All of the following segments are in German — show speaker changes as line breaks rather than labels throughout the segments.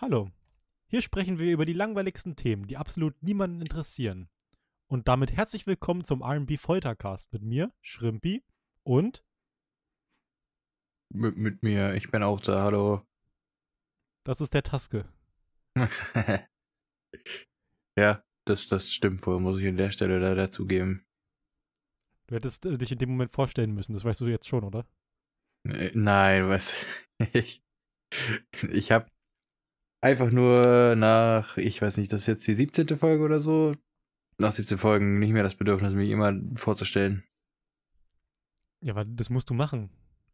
Hallo. Hier sprechen wir über die langweiligsten Themen, die absolut niemanden interessieren. Und damit herzlich willkommen zum RB Foltercast mit mir, Schrimpi und
Mit, mit mir, ich bin auch da, hallo.
das ist der Taske.
ja, das, das stimmt wohl, muss ich an der Stelle da dazugeben.
Du hättest äh, dich in dem Moment vorstellen müssen, das weißt du jetzt schon, oder?
Äh, Nein, was? Ich, ich habe einfach nur nach, ich weiß nicht, das ist jetzt die 17. Folge oder so, nach 17 Folgen nicht mehr das Bedürfnis, mich immer vorzustellen.
Ja, aber das musst du machen.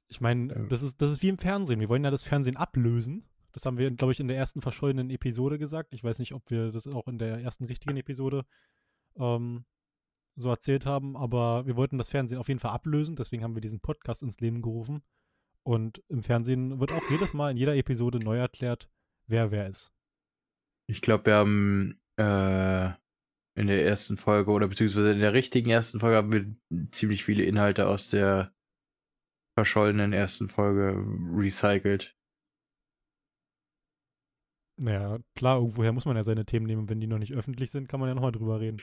Ich meine, das ist, das ist wie im Fernsehen. Wir wollen ja das Fernsehen ablösen. Das haben wir, glaube ich, in der ersten verschollenen Episode gesagt. Ich weiß nicht, ob wir das auch in der ersten richtigen Episode ähm, so erzählt haben, aber wir wollten das Fernsehen auf jeden Fall ablösen. Deswegen haben wir diesen Podcast ins Leben gerufen. Und im Fernsehen wird auch jedes Mal in jeder Episode neu erklärt, wer wer ist.
Ich glaube, wir haben äh, in der ersten Folge oder beziehungsweise in der richtigen ersten Folge haben wir ziemlich viele Inhalte aus der verschollenen ersten Folge recycelt.
Naja, klar, irgendwoher muss man ja seine Themen nehmen. Wenn die noch nicht öffentlich sind, kann man ja nochmal drüber reden.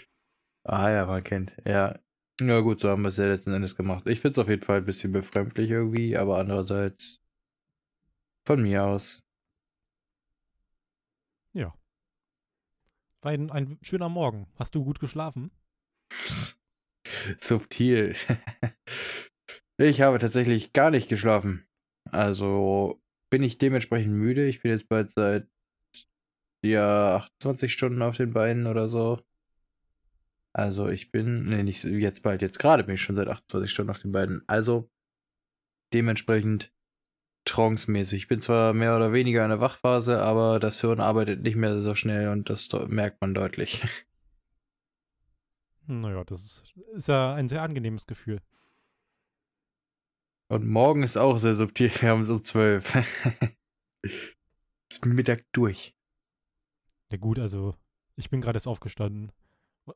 Ah ja, man kennt. Ja. Na gut, so haben wir es ja letzten Endes gemacht. Ich finde es auf jeden Fall ein bisschen befremdlich irgendwie, aber andererseits von mir aus.
Ein, ein schöner Morgen. Hast du gut geschlafen?
Subtil. ich habe tatsächlich gar nicht geschlafen. Also bin ich dementsprechend müde. Ich bin jetzt bald seit ja 28 Stunden auf den Beinen oder so. Also ich bin, nee, nicht jetzt bald, jetzt gerade bin ich schon seit 28 Stunden auf den Beinen. Also dementsprechend trancemäßig. Ich bin zwar mehr oder weniger in der Wachphase, aber das Hirn arbeitet nicht mehr so schnell und das merkt man deutlich.
Naja, das ist, ist ja ein sehr angenehmes Gefühl.
Und morgen ist auch sehr subtil. Wir haben es um 12. ist Mittag durch.
Ja gut, also ich bin gerade erst aufgestanden.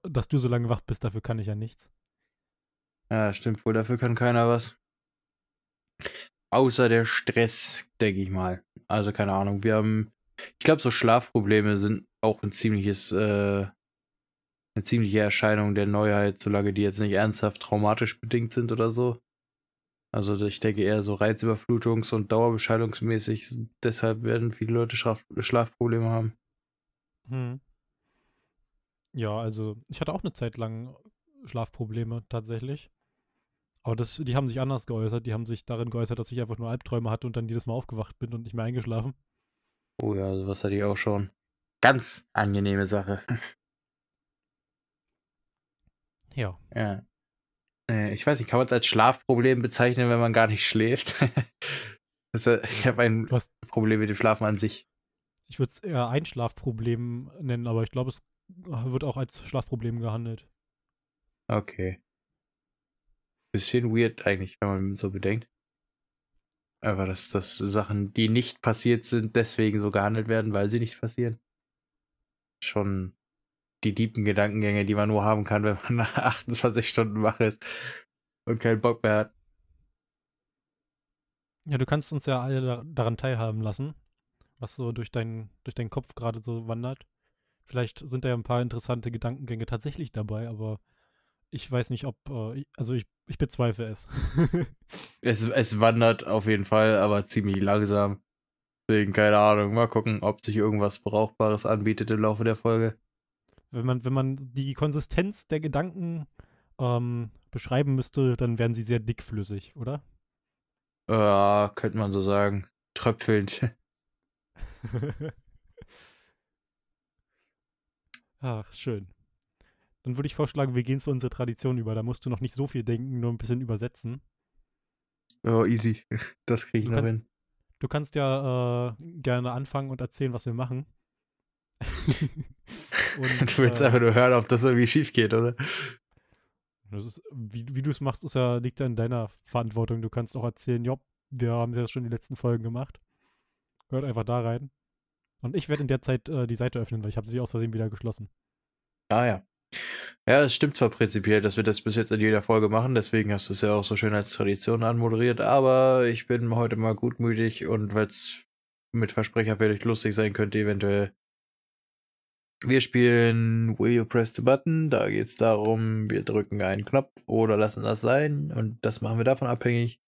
Dass du so lange wach bist, dafür kann ich ja nichts.
Ja, stimmt wohl. Dafür kann keiner was. Außer der Stress, denke ich mal. Also keine Ahnung. Wir haben, ich glaube, so Schlafprobleme sind auch ein ziemliches, äh, eine ziemliche Erscheinung der Neuheit, solange die jetzt nicht ernsthaft traumatisch bedingt sind oder so. Also ich denke eher so Reizüberflutungs- und Dauerbeschallungsmäßig. Deshalb werden viele Leute Schlaf Schlafprobleme haben.
Hm. Ja, also ich hatte auch eine Zeit lang Schlafprobleme tatsächlich. Aber das, die haben sich anders geäußert. Die haben sich darin geäußert, dass ich einfach nur Albträume hatte und dann jedes Mal aufgewacht bin und nicht mehr eingeschlafen.
Oh ja, sowas hatte ich auch schon. Ganz angenehme Sache.
Ja.
Ja. Äh, Ich weiß nicht, kann man es als Schlafproblem bezeichnen, wenn man gar nicht schläft? äh, ich habe ein
hast,
Problem mit dem Schlafen an sich.
ich würde es eher Einschlafproblem nennen, aber ich glaube, es wird auch als Schlafproblem gehandelt.
Okay. Bisschen weird eigentlich, wenn man so bedenkt. Aber dass das Sachen, die nicht passiert sind, deswegen so gehandelt werden, weil sie nicht passieren. Schon die tiefen Gedankengänge, die man nur haben kann, wenn man nach 28 Stunden wach ist und keinen Bock mehr hat.
Ja, du kannst uns ja alle da, daran teilhaben lassen, was so durch, dein, durch deinen Kopf gerade so wandert. Vielleicht sind da ja ein paar interessante Gedankengänge tatsächlich dabei, aber ich weiß nicht, ob, äh, ich- also ich, ich bezweifle es.
Es, es wandert auf jeden Fall, aber ziemlich langsam. Deswegen, keine Ahnung. Mal gucken, ob sich irgendwas Brauchbares anbietet im Laufe der Folge.
wenn, man, wenn man die Konsistenz der Gedanken ähm, beschreiben müsste, dann wären sie sehr dickflüssig, oder?
Ja, könnte man so sagen. Tröpfelnd.
Ach, schön. Dann würde ich vorschlagen, wir gehen zu unserer Tradition über. Da musst du noch nicht so viel denken, nur ein bisschen übersetzen.
Oh, easy. Das kriege ich
Du
noch
kannst-
hin.
Du kannst ja äh, gerne anfangen und erzählen, was wir machen. Und,
du willst
äh,
einfach nur hören, ob das irgendwie schief geht, oder?
Das ist, wie wie du es machst, ist ja, liegt ja in deiner Verantwortung. Du kannst auch erzählen, jopp, wir haben das schon die letzten Folgen gemacht. Gehört einfach da rein. Und ich werde in der Zeit äh, die Seite öffnen, weil ich habe sie aus Versehen wieder geschlossen.
Ah ja. Ja, es stimmt zwar prinzipiell, dass wir das bis jetzt in jeder Folge machen, deswegen hast du es ja auch so schön als Tradition anmoderiert, aber ich bin heute mal gutmütig und weil es mit Versprecher vielleicht lustig sein könnte, eventuell. Wir spielen Will You Press the Button? Da geht es darum, wir drücken einen Knopf oder lassen das sein und das machen wir davon abhängig,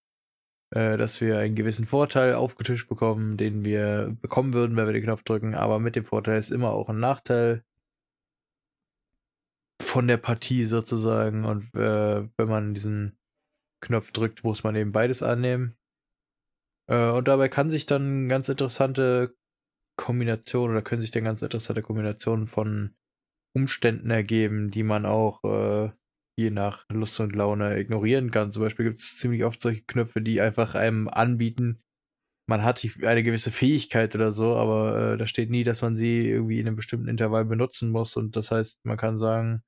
äh, dass wir einen gewissen Vorteil aufgetischt bekommen, den wir bekommen würden, wenn wir den Knopf drücken, aber mit dem Vorteil ist immer auch ein Nachteil von der Partie sozusagen und äh, wenn man diesen Knopf drückt, muss man eben beides annehmen. Äh, und dabei kann sich dann ganz interessante Kombination oder können sich dann ganz interessante Kombinationen von Umständen ergeben, die man auch äh, je nach Lust und Laune ignorieren kann. Zum Beispiel gibt es ziemlich oft solche Knöpfe, die einfach einem anbieten, man hat eine gewisse Fähigkeit oder so, aber äh, da steht nie, dass man sie irgendwie in einem bestimmten Intervall benutzen muss. Und das heißt, man kann sagen,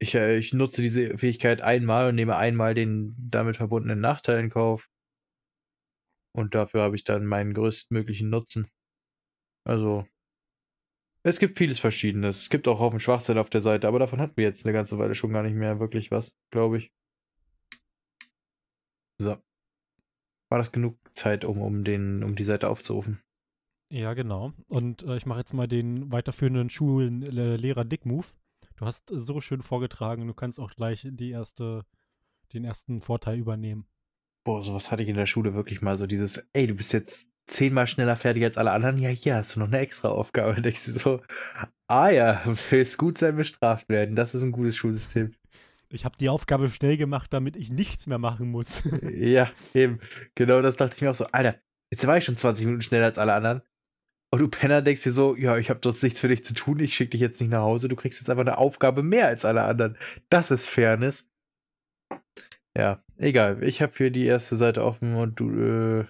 ich, äh, ich nutze diese Fähigkeit einmal und nehme einmal den damit verbundenen Nachteil in Kauf. Und dafür habe ich dann meinen größtmöglichen Nutzen. Also, es gibt vieles Verschiedenes. Es gibt auch Haufen Schwachsinn auf der Seite, aber davon hatten wir jetzt eine ganze Weile schon gar nicht mehr wirklich was, glaube ich. So. War das genug Zeit, um, um, den, um die Seite aufzurufen?
Ja, genau. Und äh, ich mache jetzt mal den weiterführenden Schullehrer Dick-Move. Du hast äh, so schön vorgetragen, du kannst auch gleich die erste, den ersten Vorteil übernehmen.
Boah, sowas hatte ich in der Schule wirklich mal so dieses, ey, du bist jetzt zehnmal schneller fertig als alle anderen. Ja, hier hast du noch eine extra Aufgabe. Da denkst du so, ah ja, willst gut sein, bestraft werden. Das ist ein gutes Schulsystem.
Ich habe die Aufgabe schnell gemacht, damit ich nichts mehr machen muss.
ja, eben. Genau das dachte ich mir auch so. Alter, jetzt war ich schon 20 Minuten schneller als alle anderen. Und du Penner denkst dir so, ja, ich habe sonst nichts für dich zu tun, ich schicke dich jetzt nicht nach Hause, du kriegst jetzt einfach eine Aufgabe mehr als alle anderen. Das ist Fairness. Ja, egal. Ich habe hier die erste Seite offen und du äh,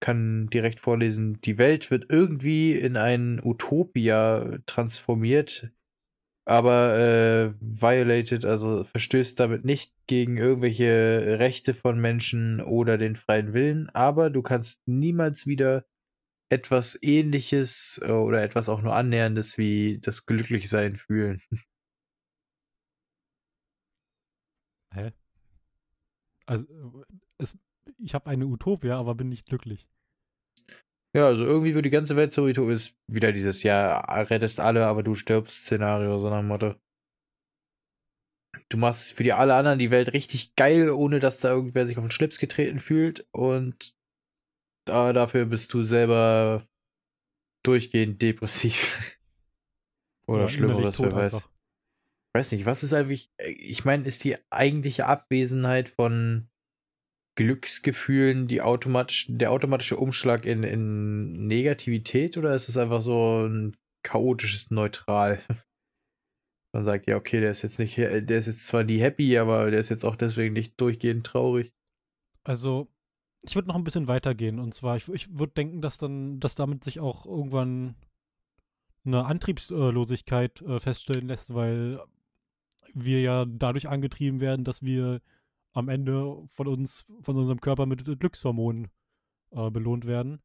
kann direkt vorlesen. Die Welt wird irgendwie in ein Utopia transformiert, aber äh, violated, also verstößt damit nicht gegen irgendwelche Rechte von Menschen oder den freien Willen, aber du kannst niemals wieder etwas ähnliches äh, oder etwas auch nur annäherndes wie das Glücklichsein fühlen.
Hä? Also, äh, es, ich habe eine Utopia, aber bin nicht glücklich.
Ja, also irgendwie wird die ganze Welt so Utopia ist wieder dieses Jahr, rettest alle, aber du stirbst Szenario, so nach dem Motto. Du machst für die alle anderen die Welt richtig geil, ohne dass da irgendwer sich auf den Schlips getreten fühlt und aber dafür bist du selber durchgehend depressiv. Oder ja, Schlimmeres, wer weiß. Einfach. Ich weiß nicht, was ist eigentlich, ich meine, ist die eigentliche Abwesenheit von Glücksgefühlen die automatisch, der automatische Umschlag in, in Negativität oder ist es einfach so ein chaotisches Neutral? Man sagt, ja, okay, der ist jetzt nicht, der ist jetzt zwar nie happy, aber der ist jetzt auch deswegen nicht durchgehend traurig.
Also, ich würde noch ein bisschen weitergehen. Und zwar, ich, ich würde denken, dass dann, dass damit sich auch irgendwann eine Antriebslosigkeit äh, feststellen lässt, weil wir ja dadurch angetrieben werden, dass wir am Ende von uns, von unserem Körper mit Glückshormonen äh, belohnt werden.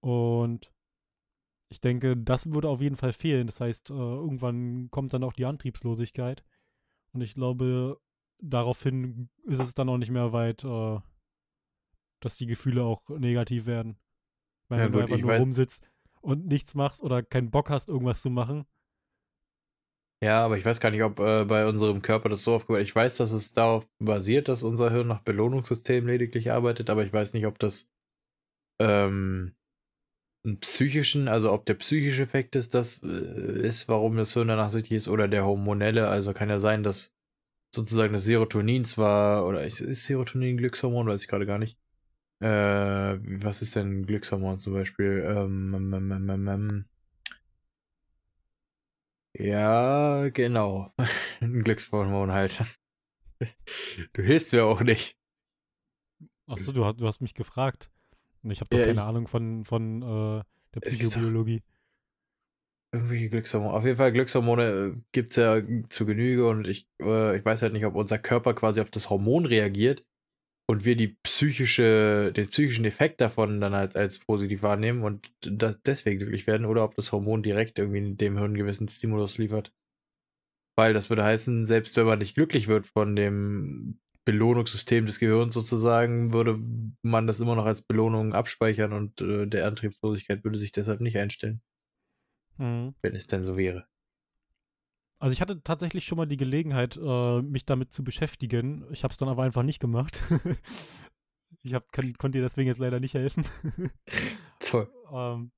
Und ich denke, das würde auf jeden Fall fehlen. Das heißt, äh, irgendwann kommt dann auch die Antriebslosigkeit. Und ich glaube, daraufhin ist es dann auch nicht mehr weit, äh, dass die Gefühle auch negativ werden. Weil ja, wenn du einfach nur rumsitzt und nichts machst oder keinen Bock hast, irgendwas zu machen.
Ja, aber ich weiß gar nicht, ob äh, bei unserem Körper das so aufgebaut ist. Ich weiß, dass es darauf basiert, dass unser Hirn nach Belohnungssystem lediglich arbeitet, aber ich weiß nicht, ob das ähm, einen psychischen, also ob der psychische Effekt ist, das äh, ist, warum das Hirn danach süchtig ist, oder der hormonelle. Also kann ja sein, dass sozusagen das Serotonin zwar, oder ist, ist Serotonin Glückshormon, weiß ich gerade gar nicht, äh, was ist denn Glückshormon zum Beispiel? Ähm, ähm, ähm, ähm ja, genau. Ein Glückshormon halt. Du hilfst mir auch nicht.
Achso, du, du hast mich gefragt. Und ich habe doch ja, keine ich, Ahnung von, von äh, der Psychobiologie.
Irgendwelche Glückshormone. Auf jeden Fall Glückshormone äh, gibt es ja zu Genüge und ich, äh, ich weiß halt nicht, ob unser Körper quasi auf das Hormon reagiert und wir die psychische, den psychischen Effekt davon dann halt als positiv wahrnehmen und das deswegen glücklich werden oder ob das Hormon direkt irgendwie dem Hirn einen gewissen Stimulus liefert. Weil das würde heißen, selbst wenn man nicht glücklich wird von dem Belohnungssystem des Gehirns sozusagen, würde man das immer noch als Belohnung abspeichern und äh, der Antriebslosigkeit würde sich deshalb nicht einstellen.
Mhm.
Wenn es denn so wäre.
Also ich hatte tatsächlich schon mal die Gelegenheit, äh, mich damit zu beschäftigen. Ich habe es dann aber einfach nicht gemacht. ich hab, kann, konnte dir deswegen jetzt leider nicht helfen.
Toll.
ähm,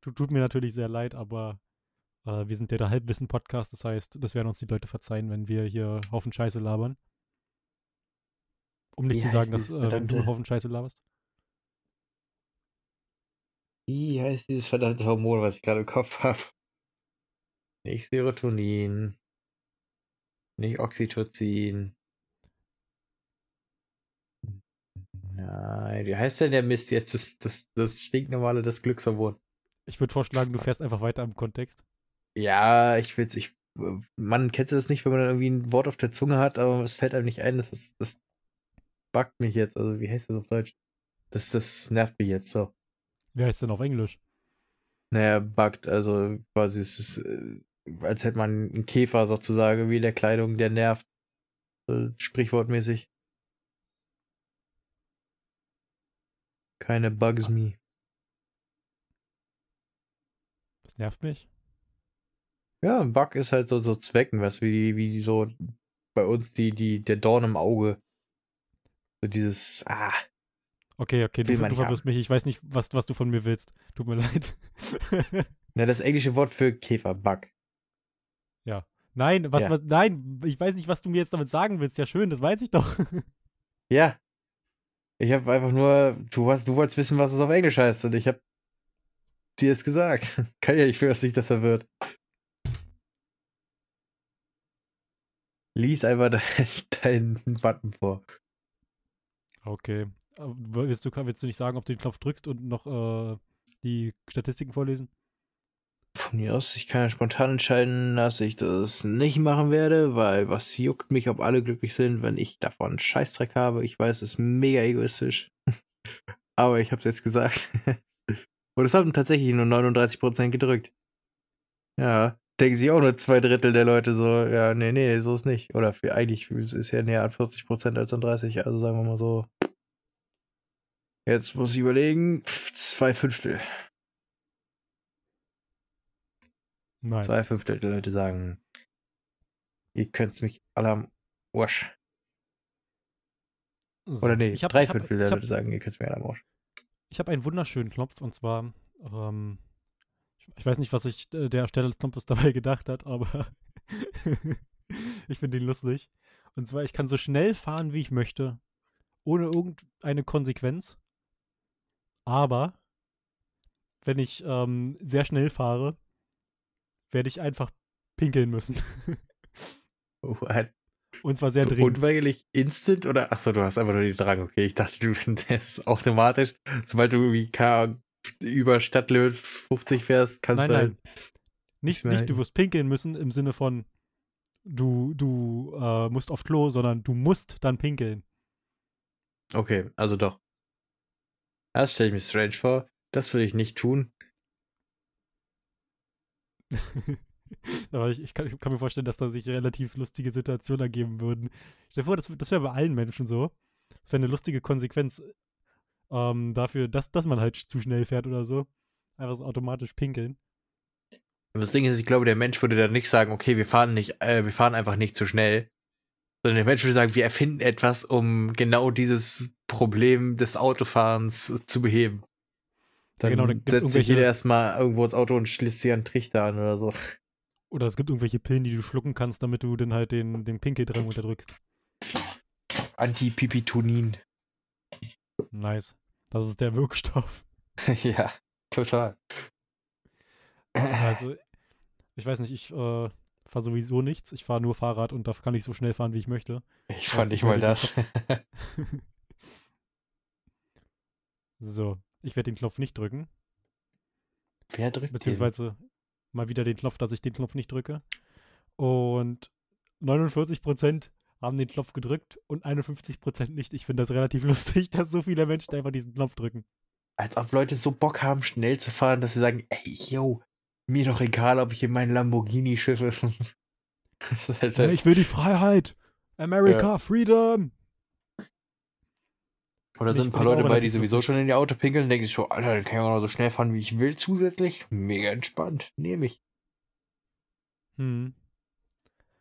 tut, tut, mir natürlich sehr leid, aber äh, wir sind ja der Halbwissen-Podcast. Das heißt, das werden uns die Leute verzeihen, wenn wir hier Haufen Scheiße labern. Um nicht
Wie
zu sagen, dass äh, wenn du Haufen Scheiße laberst.
Wie heißt dieses verdammte Hormon, was ich gerade im Kopf habe? Nicht Serotonin. Nicht Oxytocin. Nein, wie heißt denn der Mist jetzt? Das, das, das stinknormale, das Glückshormon.
Ich würde vorschlagen, du fährst einfach weiter im Kontext.
Ja, ich will's, ich, man kennt das nicht, wenn man irgendwie ein Wort auf der Zunge hat, aber es fällt einem nicht ein, das ist, das buggt mich jetzt. Also, wie heißt das auf Deutsch? Das, das nervt mich jetzt so.
Wie heißt denn auf Englisch?
Naja, buggt, also quasi es ist, äh, als hätte man einen Käfer sozusagen wie in der Kleidung, der nervt. So sprichwortmäßig. Keine bugs me.
Das nervt mich.
Ja, ein Bug ist halt so, so Zwecken, was wie, wie so bei uns die, die, der Dorn im Auge. So dieses, ah,
Okay, okay, du, du verwirrst mich. Ich weiß nicht, was, was du von mir willst. Tut mir leid.
na, das englische Wort für Käfer, Bug.
Nein, was,
Ja.
was, nein, ich weiß nicht, was du mir jetzt damit sagen willst. Ja, schön, das weiß ich doch.
Ja. Ich habe einfach nur, du, hast, du wolltest wissen, was es auf Englisch heißt und ich habe dir es gesagt. Kann ja nicht für, dass sich das verwirrt. Lies einfach dein- deinen Button vor.
Okay. Aber Willst du, willst du nicht sagen, ob du den Knopf drückst und noch äh, die Statistiken vorlesen?
Von mir aus, ich kann ja spontan entscheiden, dass ich das nicht machen werde, weil was juckt mich, ob alle glücklich sind, wenn ich davon einen Scheißdreck habe. Ich weiß, es ist mega egoistisch. Aber ich habe es jetzt gesagt. Und es haben tatsächlich nur 39% gedrückt. Ja, denken sich auch nur zwei Drittel der Leute so, ja, nee, nee, so ist nicht. Oder für, eigentlich es ist ja näher an 40% als an 30, also sagen wir mal so. Jetzt muss ich überlegen, zwei Fünftel.
Nein.
Zwei Fünftel der Leute sagen, ihr könnt mich alle am Arsch.
So,
Oder nee,
ich hab,
drei
hab,
Fünftel der Leute sagen, ihr könnt mich alle am Arsch.
ich hab einen wunderschönen Knopf und zwar, ähm, ich, ich weiß nicht, was sich äh, der Ersteller des Knopfes dabei gedacht hat, aber ich finde ihn lustig. Und zwar, ich kann so schnell fahren, wie ich möchte, ohne irgendeine Konsequenz. Aber wenn ich ähm, sehr schnell fahre, werde ich einfach pinkeln müssen.
What?
Und zwar sehr dringend.
unweigerlich instant oder? Achso, du hast einfach nur den Drang. Okay, ich dachte, du, das ist automatisch. Sobald du irgendwie über Stadtlimit 50 fährst, kannst
Nein,
du
nein.
halt.
Nicht, nicht, du wirst pinkeln müssen im Sinne von, du, du äh, musst auf Klo, sondern du musst dann pinkeln.
Okay, also doch. Das stelle ich mir strange vor. Das würde ich nicht tun.
Aber ich, ich, kann, ich kann mir vorstellen, dass da sich relativ lustige Situationen ergeben würden. Stell dir vor, das, das wäre bei allen Menschen so. Das wäre eine lustige Konsequenz ähm, dafür, dass, dass man halt zu schnell fährt oder so. Einfach so automatisch pinkeln.
Das Ding ist, ich glaube, der Mensch würde dann nicht sagen, okay, wir fahren nicht, äh, wir fahren einfach nicht zu schnell. Sondern der Mensch würde sagen, wir erfinden etwas, um genau dieses Problem des Autofahrens zu beheben. Dann
genau, da gibt's
setzt sich jeder erstmal irgendwo ins Auto und schließt sich einen Trichter an oder so.
Oder es gibt irgendwelche Pillen, die du schlucken kannst, damit du dann halt den, den Pinkeldrang unterdrückst.
Antipipitonin.
Nice. Das ist der Wirkstoff.
ja, total.
Also, ich weiß nicht, ich äh, fahre sowieso nichts. Ich fahre nur Fahrrad und da kann ich so schnell fahren, wie ich möchte.
Ich fand nicht
ich
mal das.
So, ich werde den Knopf nicht drücken.
Wer drückt den?
Beziehungsweise mal wieder den Knopf, dass ich den Knopf nicht drücke. Und 49% haben den Knopf gedrückt und 51% nicht. Ich finde das relativ lustig, dass so viele Menschen einfach diesen Knopf drücken.
Als ob Leute so Bock haben, schnell zu fahren, dass sie sagen, ey, yo, mir doch egal, ob ich in meinen Lamborghini schiffe. Halt
Ja, ich will die Freiheit. America, Freedom.
Oder sind ein paar Leute bei, die sowieso schon in ihr Auto pinkeln und denken sich so, Alter, dann kann ich auch noch so schnell fahren, wie ich will zusätzlich. Mega entspannt. Nehme ich.
Hm.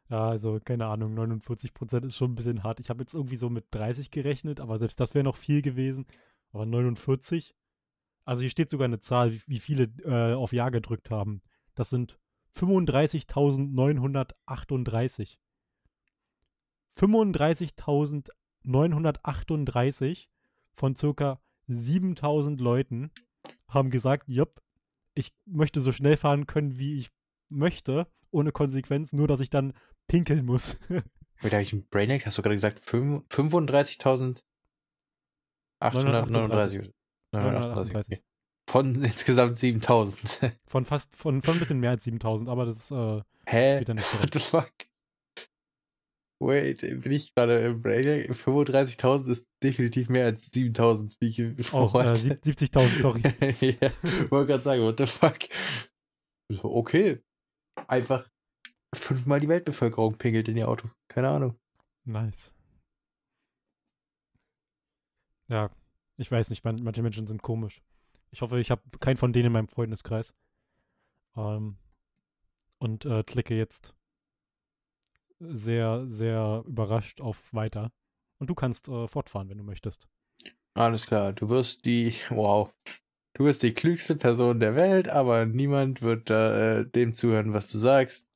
Ja, also keine Ahnung, 49 Prozent ist schon ein bisschen hart. Ich habe jetzt irgendwie so mit 30 gerechnet, aber selbst das wäre noch viel gewesen. Aber 49? Also hier steht sogar eine Zahl, wie, wie viele äh, auf Ja gedrückt haben. Das sind 35.938. 35.938 von circa 7000 Leuten haben gesagt, jupp, ich möchte so schnell fahren können, wie ich möchte, ohne Konsequenz, nur dass ich dann pinkeln muss.
Wait, habe ich einen Brainiac? Hast du gerade gesagt 35.839? 938. Von insgesamt 7000.
Von fast, von, von ein bisschen mehr als 7000, aber das ist, äh,
Hä? What the fuck? Wait, bin ich gerade im Brainiac? 35.000 ist definitiv mehr als 7.000, wie ich
oh, äh, 70.000, sorry.
ja, wollte gerade sagen, what the fuck? Okay. Einfach fünfmal die Weltbevölkerung pingelt in ihr Auto. Keine Ahnung.
Nice. Ja, ich weiß nicht, man, manche Menschen sind komisch. Ich hoffe, ich habe keinen von denen in meinem Freundeskreis. Ähm, und äh, klicke jetzt sehr, sehr überrascht auf weiter. Und du kannst äh, fortfahren, wenn du möchtest.
Alles klar, du wirst die, wow, du wirst die klügste Person der Welt, aber niemand wird äh, dem zuhören, was du sagst.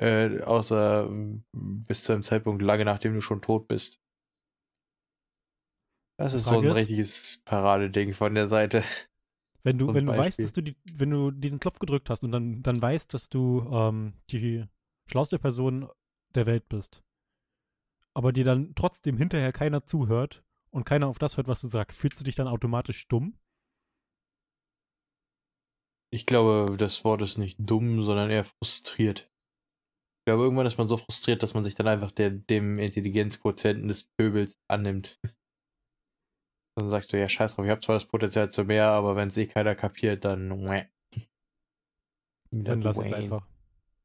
Äh, außer bis zu einem Zeitpunkt lange nachdem du schon tot bist. Das ist Frage so ein ist, richtiges Paradeding von der Seite.
Wenn du, wenn du weißt, dass du die, wenn du diesen Knopf gedrückt hast und dann, dann weißt, dass du ähm, die schlauste Person der Welt bist, aber dir dann trotzdem hinterher keiner zuhört und keiner auf das hört, was du sagst, fühlst du dich dann automatisch dumm?
Ich glaube, das Wort ist nicht dumm, sondern eher frustriert. Ich glaube, irgendwann ist man so frustriert, dass man sich dann einfach der, dem Intelligenzquotienten des Pöbels annimmt. Dann sagst du, ja, scheiß drauf, ich habe zwar das Potenzial zu mehr, aber wenn es eh keiner kapiert, dann.
Dann lass es einfach.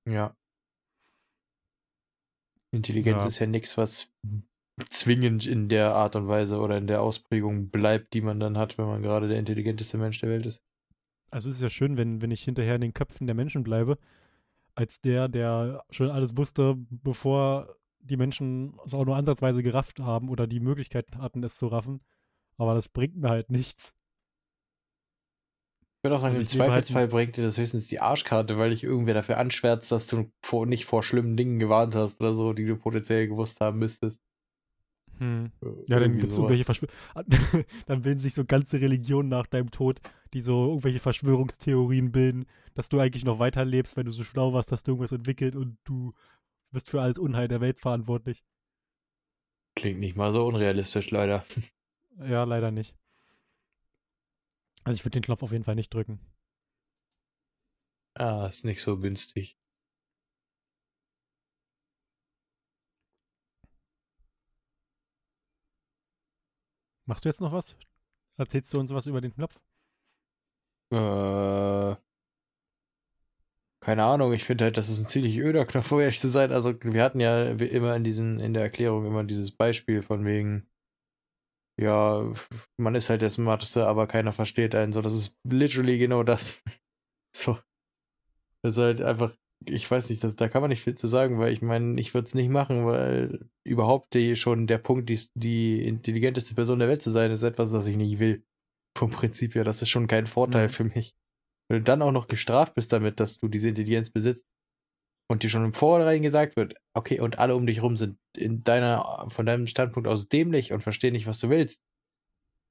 Ja. Intelligenz ja. ist ja nichts, was zwingend in der Art und Weise oder in der Ausprägung bleibt, die man dann hat, wenn man gerade der intelligenteste Mensch der Welt ist.
Also es ist ja schön, wenn, wenn ich hinterher in den Köpfen der Menschen bleibe, als der, der schon alles wusste, bevor die Menschen es auch nur ansatzweise gerafft haben oder die Möglichkeit hatten, es zu raffen. Aber das bringt mir halt nichts.
Ich würde auch sagen, im halt Zweifelsfall bringt dir das höchstens die Arschkarte, weil dich irgendwer dafür anschwärzt, dass du vor, nicht vor schlimmen Dingen gewarnt hast oder so, die du potenziell gewusst haben müsstest.
Hm. Äh, ja, dann gibt es irgendwelche Verschwörungen. dann bilden sich so ganze Religionen nach deinem Tod, die so irgendwelche Verschwörungstheorien bilden, dass du eigentlich noch weiterlebst, wenn du so schlau warst, dass du irgendwas entwickelt und du bist für alles Unheil der Welt verantwortlich.
Klingt nicht mal so unrealistisch, leider.
Ja, leider nicht. Also ich würde den Knopf auf jeden Fall nicht drücken.
Ah, ist nicht so günstig.
Machst du jetzt noch was? Erzählst du uns was über den Knopf?
Äh, keine Ahnung, ich finde halt, das ist ein ziemlich öder Knopf, um ehrlich zu sein. Also, wir hatten ja immer in diesem, in der Erklärung immer dieses Beispiel von wegen, ja, man ist halt der Smarteste, aber keiner versteht einen. So, das ist literally genau das. so. Das ist halt einfach, ich weiß nicht, das, da kann man nicht viel zu sagen, weil ich meine, ich würde es nicht machen, weil überhaupt die, schon der Punkt, die, die intelligenteste Person der Welt zu sein, ist etwas, das ich nicht will. Vom Prinzip her, das ist schon kein Vorteil mhm. für mich. Wenn du dann auch noch gestraft bist damit, dass du diese Intelligenz besitzt, und dir schon im Vorhinein gesagt wird, okay, und alle um dich rum sind in deiner, von deinem Standpunkt aus dämlich und verstehen nicht, was du willst.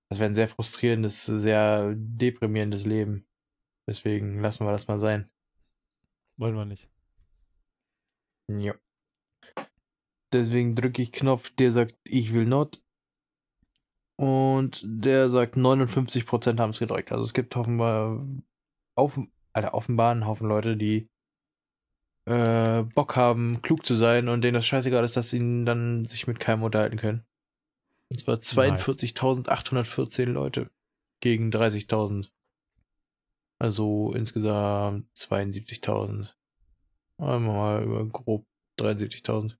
Das wäre ein sehr frustrierendes, sehr deprimierendes Leben. Deswegen lassen wir das mal sein.
Wollen wir nicht.
Ja. Deswegen drücke ich Knopf, der sagt, ich will not. Und der sagt, 59% haben es gedrückt. Also es gibt offenbar, auf, Alter, offenbar einen Haufen Leute, die äh, Bock haben, klug zu sein und denen das scheißegal ist, dass sie dann sich mit keinem unterhalten können. Und zwar 42.814 Leute gegen 30.000. Also insgesamt 72.000. Mal über grob 73.000.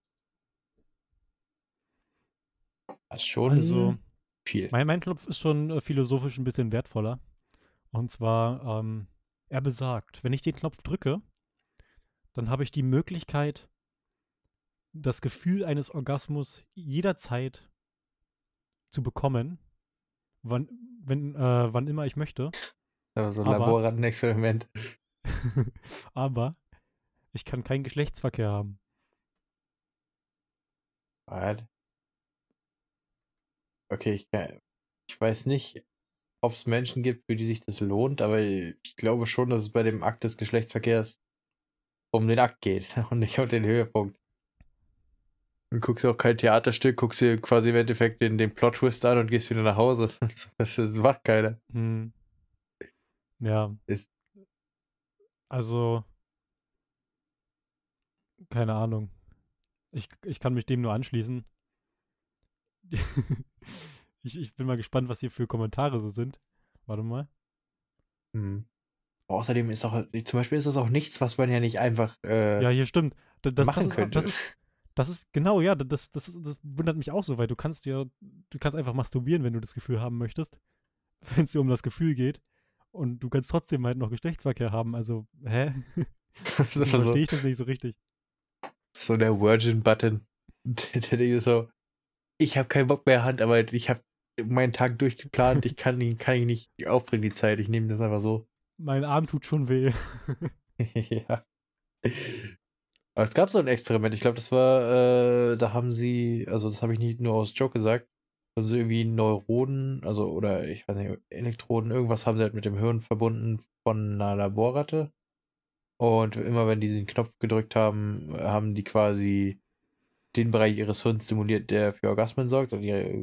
Das ist schon.
Also,
viel.
Mein, mein Knopf ist schon äh, philosophisch ein bisschen wertvoller. Und zwar, ähm, er besagt, wenn ich den Knopf drücke, dann habe ich die Möglichkeit, das Gefühl eines Orgasmus jederzeit zu bekommen, wann, wenn, äh, wann immer ich möchte.
Also so ein
Aber-
Laborrattenexperiment.
Aber ich kann keinen Geschlechtsverkehr haben.
What? Okay, ich, kann- ich weiß nicht, ob es Menschen gibt, für die sich das lohnt, aber ich glaube schon, dass es bei dem Akt des Geschlechtsverkehrs um den Akt geht und nicht um den Höhepunkt. Du guckst auch kein Theaterstück, guckst dir quasi im Endeffekt den, den Plot-Twist an und gehst wieder nach Hause. Das, das macht keiner.
Hm. Ja.
Ist-
Also, keine Ahnung. Ich, ich kann mich dem nur anschließen. ich, ich bin mal gespannt, was hier für Kommentare so sind. Warte mal.
Hm. Außerdem ist auch, zum Beispiel ist das auch nichts, was man ja nicht einfach äh,
Ja, hier stimmt. Da- Das,
machen
das ist,
könnte.
Das ist, das ist genau, ja, das, das, ist- das wundert mich auch so, weil du kannst ja, du kannst einfach masturbieren, wenn du das Gefühl haben möchtest, wenn es dir um das Gefühl geht. Und du kannst trotzdem halt noch Geschlechtsverkehr haben. Also, hä?
Das ist
so
so,
verstehe ich das nicht so richtig.
so der Virgin-Button. Der, der denkt so, ich habe keinen Bock mehr Hand, aber ich habe meinen Tag durchgeplant, ich kann ihn, kann ihn nicht aufbringen, die Zeit. Ich nehme das einfach so.
Mein Arm tut schon weh.
ja. Aber es gab so ein Experiment, ich glaube, das war, äh, da haben sie, also das habe ich nicht nur aus Joke gesagt, also irgendwie Neuronen, also oder ich weiß nicht, Elektroden, irgendwas haben sie halt mit dem Hirn verbunden von einer Laborratte. Und immer wenn die den Knopf gedrückt haben, haben die quasi den Bereich ihres Hirns stimuliert, der für Orgasmen sorgt. Und ihre,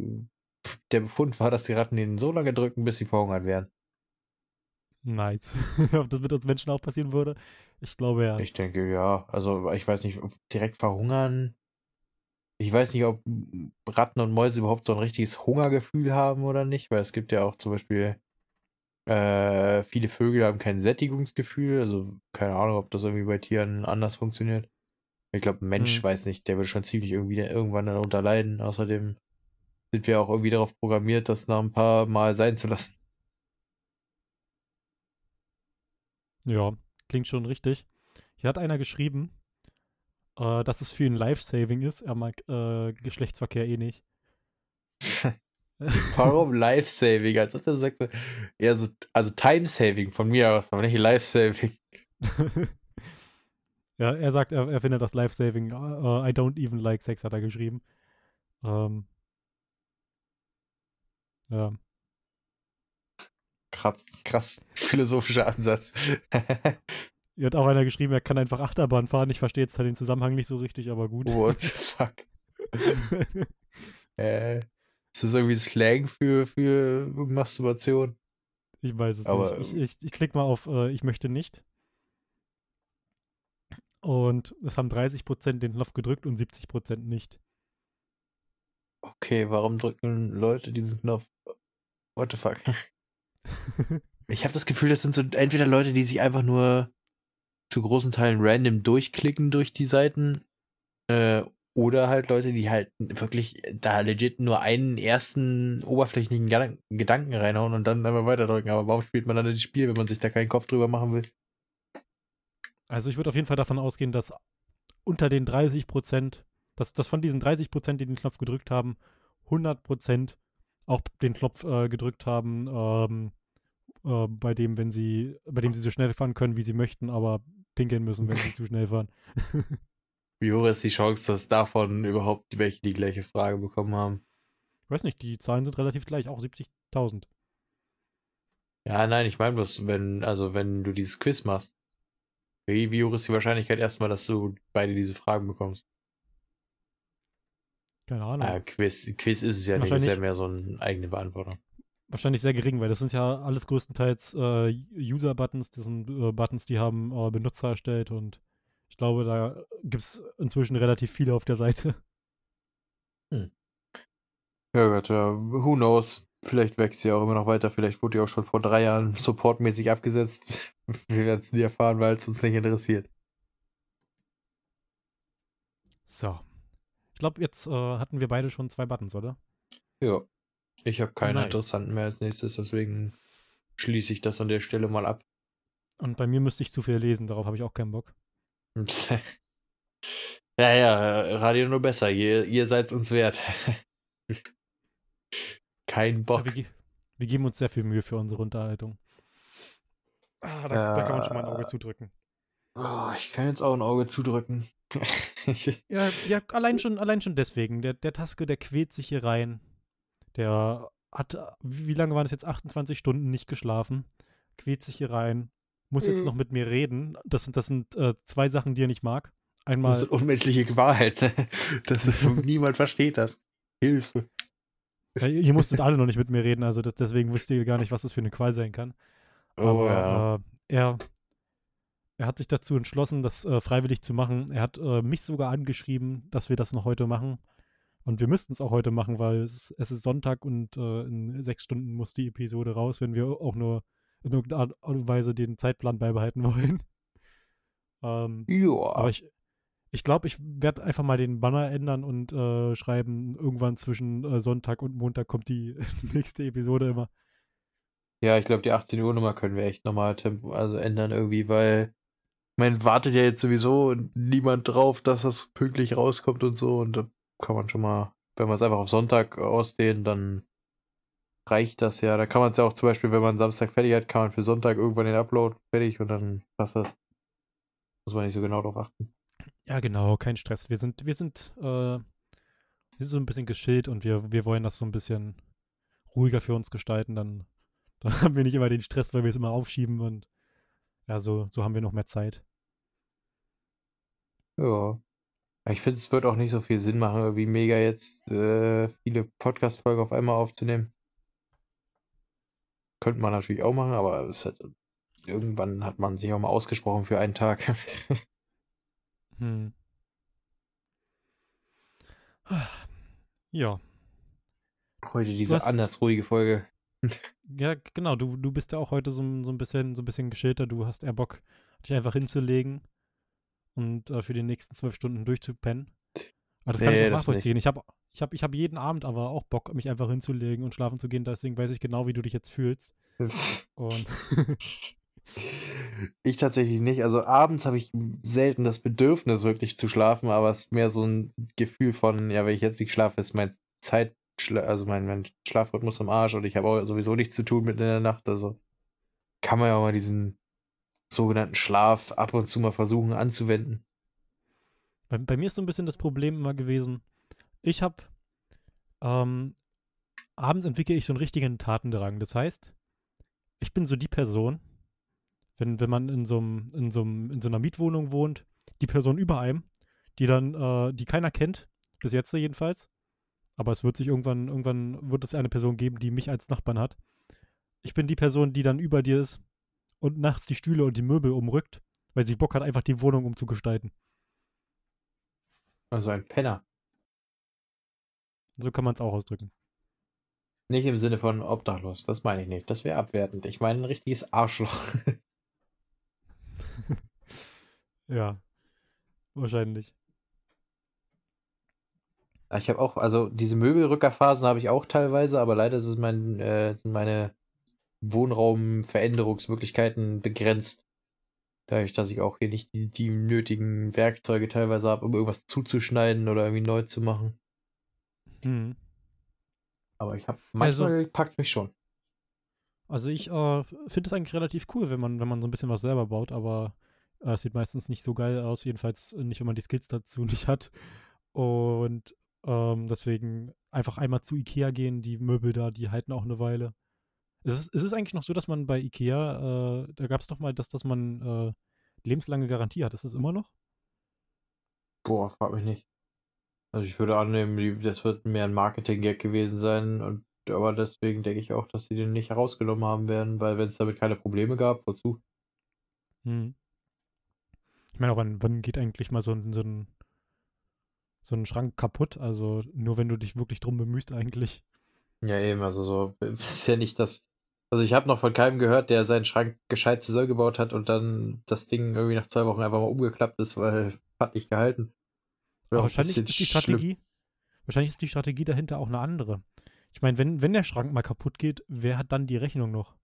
der Befund war, dass die Ratten den so lange drücken, bis sie verhungert werden.
Nice. Ob das mit uns Menschen auch passieren würde? Ich glaube ja.
Ich denke, ja. Also, ich weiß nicht, ob direkt verhungern. Ich weiß nicht, ob Ratten und Mäuse überhaupt so ein richtiges Hungergefühl haben oder nicht, weil es gibt ja auch zum Beispiel äh, viele Vögel haben kein Sättigungsgefühl. Also, keine Ahnung, ob das irgendwie bei Tieren anders funktioniert. Ich glaube, ein Mensch,
Hm.
weiß nicht, der würde schon ziemlich irgendwie irgendwann darunter leiden. Außerdem sind wir auch irgendwie darauf programmiert, das nach ein paar Mal sein zu lassen.
Ja, klingt schon richtig. Hier hat einer geschrieben, äh, dass es für ihn Life-Saving ist. Er mag äh, Geschlechtsverkehr eh nicht.
Warum Life-Saving? Als ob er sagt, so, eher so, also Time-Saving von mir aus, aber nicht Life-Saving.
ja, er sagt, er, er findet das Life-Saving. äh, I don't even like sex, hat er geschrieben. Ähm, ja,
Krass, krass philosophischer Ansatz.
hier hat auch einer geschrieben, er kann einfach Achterbahn fahren. Ich verstehe jetzt den Zusammenhang nicht so richtig, aber gut.
What the fuck? Äh, ist das irgendwie Slang für, für Masturbation?
ich weiß es
Aber,
nicht. Ich, ich, ich klicke mal auf äh, Ich möchte nicht. Und es haben 30% den Knopf gedrückt und 70% nicht.
Okay, warum drücken Leute diesen Knopf? What the fuck? Ich habe das Gefühl, das sind so entweder Leute, die sich einfach nur zu großen Teilen random durchklicken durch die Seiten, äh, oder halt Leute, die halt wirklich da legit nur einen ersten oberflächlichen Gedan- Gedanken reinhauen und dann einfach weiterdrücken. Aber warum spielt man dann das Spiel, wenn man sich da keinen Kopf drüber machen will?
Also ich würde auf jeden Fall davon ausgehen, dass unter den 30 Prozent, dass, dass von diesen 30 Prozent, die den Knopf gedrückt haben, 100 Prozent auch den Knopf äh, gedrückt haben, ähm, äh, bei dem, wenn sie, bei dem sie so schnell fahren können, wie sie möchten, aber pinkeln müssen, wenn sie zu schnell fahren.
Wie hoch ist die Chance, dass davon überhaupt welche die gleiche Frage bekommen haben?
Ich weiß nicht, die Zahlen sind relativ gleich, auch 70.000.
Ja, nein, ich meine bloß, wenn, also wenn du dieses Quiz machst, wie, wie hoch ist die Wahrscheinlichkeit erstmal, dass du beide diese Fragen bekommst?
Keine Ahnung.
Ah, Quiz, Quiz ist es ja nicht, ist ja
Wahrscheinlich-
mehr so eine eigene Beantwortung.
Wahrscheinlich sehr gering, weil das sind ja alles größtenteils äh, User-Buttons, das sind äh, Buttons, die haben äh, Benutzer erstellt und ich glaube, da gibt es inzwischen relativ viele auf der Seite.
Ja Gott, ja, who knows? Vielleicht wächst sie auch immer noch weiter, vielleicht wurde die auch schon vor drei Jahren supportmäßig abgesetzt. Wir werden es nie erfahren, weil es uns nicht interessiert.
So. Ich glaube, jetzt äh, hatten wir beide schon zwei Buttons, oder?
Ja. Ich habe keine
Nice.
interessanten mehr als nächstes, deswegen schließe ich das an der Stelle mal ab.
Und bei mir müsste ich zu viel lesen, darauf habe ich auch keinen Bock.
ja, ja, Radio nur besser. Ihr, ihr seid uns wert. Kein Bock.
Wir, wir geben uns sehr viel Mühe für unsere Unterhaltung. Ah, da, da kann man schon mal ein Auge
Äh,
zudrücken.
Oh, ich kann jetzt auch ein Auge zudrücken.
Ja, ja allein, schon, allein schon deswegen. Der, der Taske, der quält sich hier rein. Der hat, wie lange waren es jetzt? 28 Stunden nicht geschlafen. Quält sich hier rein. Muss jetzt
Mhm.
noch mit mir reden. Das sind, das sind äh, zwei Sachen, die er nicht mag. Einmal,
Das sind unmenschliche Wahrheit. Ne? Das, niemand versteht das. Hilfe.
ja, ihr musstet alle noch nicht mit mir reden, also das, deswegen wusst ihr gar nicht, was das für eine Qual sein kann.
Oh
Aber
ja.
äh, er, er hat sich dazu entschlossen, das äh, freiwillig zu machen. Er hat äh, mich sogar angeschrieben, dass wir das noch heute machen. Und wir müssten es auch heute machen, weil es, es ist Sonntag und äh, in sechs Stunden muss die Episode raus, wenn wir auch nur in irgendeiner Art und Weise den Zeitplan beibehalten wollen. ähm,
Ja.
aber ich, ich glaube, ich werde einfach mal den Banner ändern und äh, schreiben, irgendwann zwischen äh, Sonntag und Montag kommt die nächste Episode immer.
Ja, ich glaube, die 18 Uhr Nummer können wir echt nochmal also ändern irgendwie, weil man wartet ja jetzt sowieso niemand drauf, dass das pünktlich rauskommt und so. Und da kann man schon mal, wenn wir es einfach auf Sonntag ausdehnen, dann reicht das ja. Da kann man es ja auch zum Beispiel, wenn man Samstag fertig hat, kann man für Sonntag irgendwann den Upload fertig und dann passt das. Muss man nicht so genau drauf achten.
Ja, genau, kein Stress. Wir sind, wir sind, äh, wir sind so ein bisschen geschillt und wir, wir wollen das so ein bisschen ruhiger für uns gestalten. Dann, dann haben wir nicht immer den Stress, weil wir es immer aufschieben und ja, so, so haben wir noch mehr Zeit.
Ja. Ich finde, es wird auch nicht so viel Sinn machen, irgendwie mega jetzt äh, viele Podcast-Folgen auf einmal aufzunehmen. Könnte man natürlich auch machen, aber es hat, irgendwann hat man sich auch mal ausgesprochen für einen Tag.
Hm. Ja,
Heute diese
hast-
anders ruhige Folge.
Ja, genau. Du, du bist ja auch heute so, ein- so ein bisschen, so ein bisschen geschilter. Du hast eher Bock, dich einfach hinzulegen und äh, für die nächsten zwölf Stunden durchzupennen. Aber das kann
Nee,
ich auch nachvollziehen. Ich habe ich hab, ich hab jeden Abend aber auch Bock, mich einfach hinzulegen und schlafen zu gehen. Deswegen weiß ich genau, wie du dich jetzt fühlst. Und
Ich tatsächlich nicht. Also abends habe ich selten das Bedürfnis, wirklich zu schlafen, aber es ist mehr so ein Gefühl von, ja, wenn ich jetzt nicht schlafe, ist mein Zeit, also mein, mein Schlafrhythmus am Arsch und ich habe auch sowieso nichts zu tun mitten in der Nacht. Also kann man ja auch mal diesen sogenannten Schlaf ab und zu mal versuchen anzuwenden.
bei, bei mir ist so ein bisschen das Problem immer gewesen, ich habe ähm, abends entwickle ich so einen richtigen Tatendrang. Das heißt, ich bin so die Person, wenn, wenn man in so, einem, in, so einem, in so einer Mietwohnung wohnt, die Person über einem, die dann, äh, die keiner kennt, bis jetzt jedenfalls. Aber es wird sich irgendwann, irgendwann wird es eine Person geben, die mich als Nachbarn hat. Ich bin die Person, die dann über dir ist und nachts die Stühle und die Möbel umrückt, weil sie Bock hat, einfach die Wohnung umzugestalten.
Also ein Penner.
So kann man es auch ausdrücken.
Nicht im Sinne von obdachlos, das meine ich nicht. Das wäre abwertend. Ich meine ein richtiges Arschloch.
Ja, wahrscheinlich.
Ich habe auch, also diese Möbelrückerphasen habe ich auch teilweise, aber leider es mein, äh, sind meine Wohnraumveränderungsmöglichkeiten begrenzt. Dadurch, dass ich auch hier nicht die, die nötigen Werkzeuge teilweise habe, um irgendwas zuzuschneiden oder irgendwie neu zu machen.
Mhm.
Aber ich habe
Also-
manchmal packt mich schon.
Also ich äh, finde es eigentlich relativ cool, wenn man, wenn man so ein bisschen was selber baut, aber äh, es sieht meistens nicht so geil aus, jedenfalls nicht, wenn man die Skills dazu nicht hat. Und ähm, deswegen einfach einmal zu Ikea gehen, die Möbel da, die halten auch eine Weile. Es ist, es ist eigentlich noch so, dass man bei Ikea, äh, da gab es doch mal, dass, dass man äh, lebenslange Garantie hat. Ist das immer noch?
Boah, frag mich nicht. Also ich würde annehmen, das wird mehr ein Marketing-Gag gewesen sein und aber deswegen denke ich auch, dass sie den nicht herausgenommen haben werden, weil wenn es damit keine Probleme gab, wozu?
Hm. Ich meine auch, wann, wann geht eigentlich mal so ein, so, ein, so ein Schrank kaputt? Also nur wenn du dich wirklich drum bemühst eigentlich.
Ja, eben, also so, ist ja nicht das. Also ich habe noch von keinem gehört, der seinen Schrank gescheit zusammengebaut hat und dann das Ding irgendwie nach zwei Wochen einfach mal umgeklappt ist, weil hat nicht gehalten.
Wahrscheinlich ist die
schlimm.
Strategie, wahrscheinlich ist die Strategie dahinter auch eine andere. Ich meine, wenn, wenn der Schrank mal kaputt geht, wer hat dann die Rechnung noch?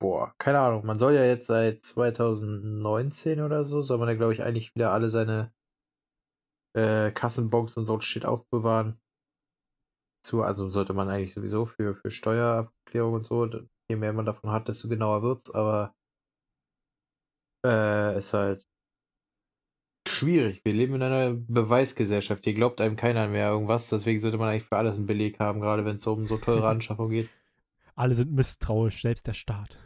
Boah, keine Ahnung. Man soll ja jetzt seit 2019 oder so, soll man ja, glaube ich, eigentlich wieder alle seine äh, Kassenbons und so Shit aufbewahren. Zu, also sollte man eigentlich sowieso für, für Steuerabklärung und so, je mehr man davon hat, desto genauer wird's, aber äh, ist halt schwierig. Wir leben in einer Beweisgesellschaft. Hier glaubt einem keiner mehr irgendwas. Deswegen sollte man eigentlich für alles einen Beleg haben, gerade wenn es um so teure Anschaffung geht.
Alle sind misstrauisch, selbst der Staat.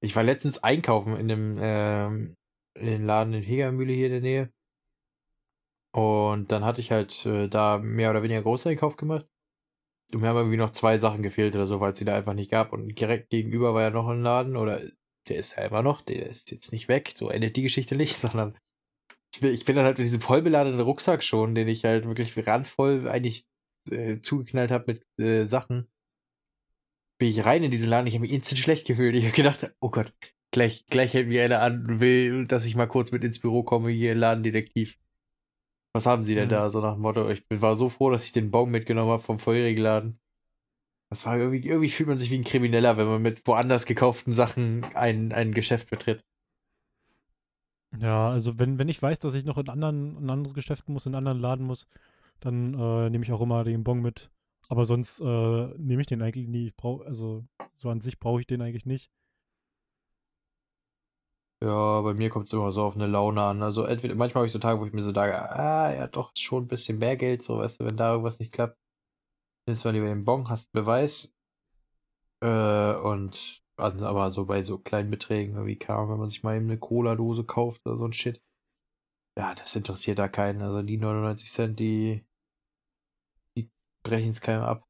Ich war letztens einkaufen in dem, ähm, in den Laden in Hegermühle hier in der Nähe. Und dann hatte ich halt äh, da mehr oder weniger Großeinkauf gemacht. Und mir haben irgendwie noch zwei Sachen gefehlt oder so, weil es die da einfach nicht gab. Und direkt gegenüber war ja noch ein Laden oder der ist ja immer noch, der ist jetzt nicht weg, so endet die Geschichte nicht, sondern ich bin, ich bin dann halt mit diesem vollbeladenen Rucksack schon, den ich halt wirklich randvoll eigentlich äh, zugeknallt habe mit äh, Sachen. Bin ich rein in diesen Laden, ich habe mich instant schlecht gefühlt. Ich habe gedacht, oh Gott, gleich, gleich hält mir einer an und will, dass ich mal kurz mit ins Büro komme, hier Ladendetektiv. Was haben Sie denn mhm. da? So nach dem Motto, ich war so froh, dass ich den Baum mitgenommen habe vom vorherigen Laden. Das war irgendwie, irgendwie fühlt man sich wie ein Krimineller, wenn man mit woanders gekauften Sachen ein, ein Geschäft betritt.
Ja, also wenn, wenn ich weiß, dass ich noch in anderen, in andere Geschäften muss, in anderen Laden muss, dann äh, nehme ich auch immer den Bon mit. Aber sonst äh, nehme ich den eigentlich nie. Ich brauch, also so an sich brauche ich den eigentlich nicht.
Ja, bei mir kommt es immer so auf eine Laune an. Also entweder manchmal habe ich so Tage, wo ich mir so sage, ah, ja doch, schon ein bisschen mehr Geld, so weißt du, wenn da irgendwas nicht klappt, nimmst du mal lieber den Bon, hast einen Beweis. Äh, und also, aber so bei so kleinen Beträgen, wie kam, wenn man sich mal eben eine Cola-Dose kauft oder so ein Shit. Ja, das interessiert da keinen. Also die 99 Cent, die, die brechen es keinem ab.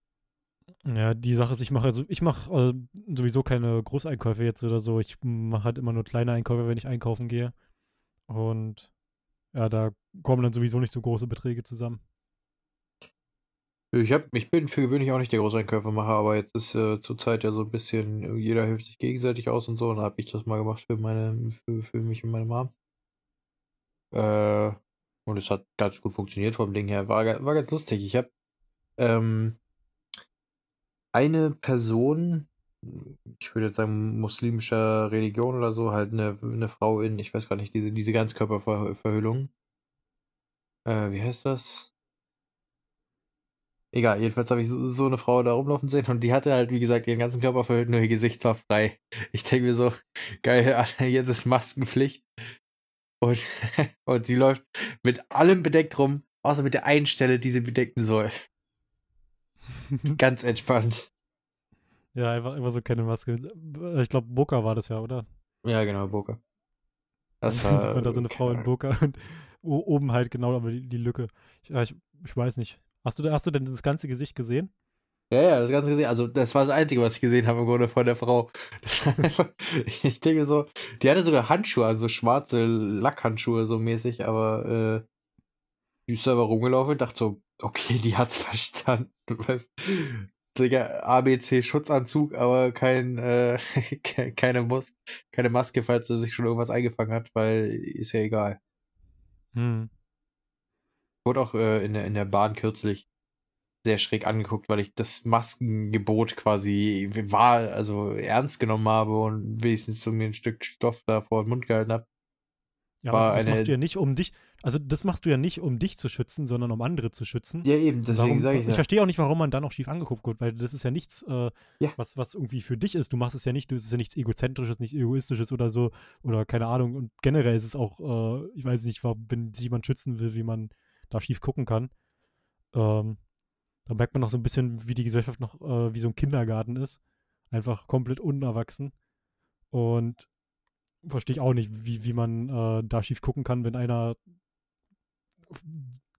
Ja, die Sache ist, ich mache also ich mache äh, sowieso keine Großeinkäufe jetzt oder so. Ich mache halt immer nur kleine Einkäufe, wenn ich einkaufen gehe. Und ja, da kommen dann sowieso nicht so große Beträge zusammen.
Ich, hab, ich bin für gewöhnlich auch nicht der Großeinkäufermacher, aber jetzt ist äh, zurzeit ja so ein bisschen, jeder hilft sich gegenseitig aus und so. Und da habe ich das mal gemacht für meine, für, für mich und meine Mom. Äh, und es hat ganz gut funktioniert vom Ding her. War, war ganz lustig. Ich habe ähm, eine Person, ich würde jetzt sagen muslimischer Religion oder so, halt eine, eine Frau in, ich weiß gar nicht, diese, diese Ganzkörperverhüllung. Äh, wie heißt das? Egal, jedenfalls habe ich so, so, eine Frau da rumlaufen sehen und die hatte halt, wie gesagt, ihren ganzen Körper verhüllt, nur ihr Gesicht war frei. Ich denke mir so, geil, jetzt ist Maskenpflicht. Und, und sie läuft mit allem bedeckt rum, außer mit der einen Stelle, die sie bedecken soll. Ganz entspannt.
Ja, einfach, einfach so keine Maske. Ich glaube, Boca war das ja, oder?
Ja, genau, Boca.
Das war. da so eine Frau in Boca und oben halt genau aber die, die Lücke. Ich, ich, ich weiß nicht. Hast du, hast du denn das ganze Gesicht gesehen?
Ja, ja, das ganze Gesicht. Also, das war das Einzige, was ich gesehen habe im Grunde von der Frau. ich denke so, die hatte sogar Handschuhe an, so schwarze Lackhandschuhe so mäßig, aber äh, die ist aber rumgelaufen und dachte so, okay, die hat's verstanden. Du weißt, Digga, ABC Schutzanzug, aber kein, äh, keine, Mus keine Maske, falls er sich schon irgendwas eingefangen hat, weil ist ja egal. Hm. Wurde auch äh, in, der, in der Bahn kürzlich sehr schräg angeguckt, weil ich das Maskengebot quasi war, also ernst genommen habe und wenigstens so mir ein Stück Stoff da vor den Mund gehalten habe.
Ja, aber das eine... machst du ja nicht, um dich, also das machst du ja nicht, um dich zu schützen, sondern um andere zu schützen.
Ja, eben, deswegen sage ich
Ich verstehe auch nicht, warum man dann auch schief angeguckt wird, weil das ist ja nichts, äh, ja. Was, was irgendwie für dich ist. Du machst es ja nicht, das ist ja nichts Egozentrisches, nichts Egoistisches oder so, oder keine Ahnung. Und generell ist es auch, äh, ich weiß nicht, wenn sich jemand schützen will, wie man da schief gucken kann. Ähm, da merkt man noch so ein bisschen, wie die Gesellschaft noch äh, wie so ein Kindergarten ist. Einfach komplett unerwachsen. Und verstehe ich auch nicht, wie, wie man äh, da schief gucken kann, wenn einer,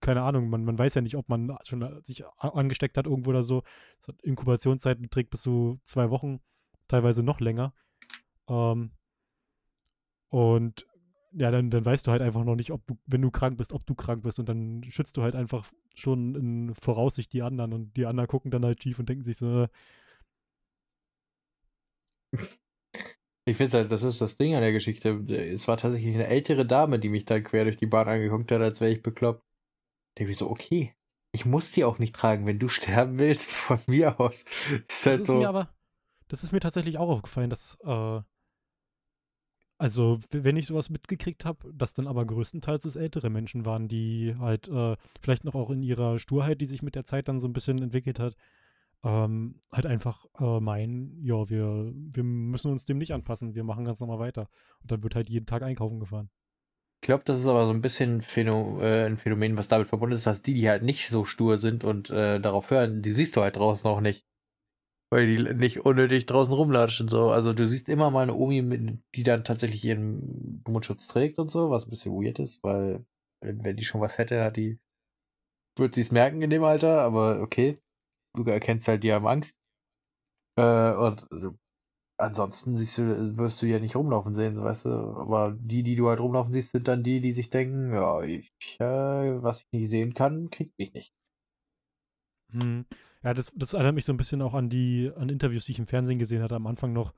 keine Ahnung, man, man weiß ja nicht, ob man schon äh, sich angesteckt hat irgendwo oder so. Inkubationszeit beträgt bis zu zwei Wochen, teilweise noch länger. Ähm, und ja, dann, dann weißt du halt einfach noch nicht, ob du, wenn du krank bist, ob du krank bist und dann schützt du halt einfach schon in Voraussicht die anderen und die anderen gucken dann halt schief und denken sich so, äh,
ich finde halt, das ist das Ding an der Geschichte. Es war tatsächlich eine ältere Dame, die mich da quer durch die Bahn angeguckt hat, als wäre ich bekloppt. Da denke ich so, okay, ich muss die auch nicht tragen, wenn du sterben willst, von mir aus.
Ist halt das ist so. Mir aber, das ist mir tatsächlich auch aufgefallen, dass, äh, also wenn ich sowas mitgekriegt habe, dass dann aber größtenteils es ältere Menschen waren, die halt äh, vielleicht noch auch in ihrer Sturheit, die sich mit der Zeit dann so ein bisschen entwickelt hat, ähm, halt einfach äh, meinen, ja, wir, wir müssen uns dem nicht anpassen, wir machen ganz normal weiter. Und dann wird halt jeden Tag einkaufen gefahren.
Ich glaube, das ist aber so ein bisschen Phänomen, äh, ein Phänomen, was damit verbunden ist, dass die, die halt nicht so stur sind und äh, darauf hören, die siehst du halt draußen auch nicht. Weil die nicht unnötig draußen rumlatschen. So. Also du siehst immer mal eine Omi, mit, die dann tatsächlich ihren Mundschutz trägt und so, was ein bisschen weird ist, weil wenn die schon was hätte, hat die, wird sie es merken in dem Alter, aber okay. Du erkennst halt, die haben Angst. Äh, und ansonsten siehst du, wirst du ja nicht rumlaufen sehen, weißt du. Aber die, die du halt rumlaufen siehst, sind dann die, die sich denken, ja, ich, äh, was ich nicht sehen kann, kriegt mich nicht.
Hm. Ja, das, das erinnert mich so ein bisschen auch an die, an Interviews, die ich im Fernsehen gesehen hatte, am Anfang noch,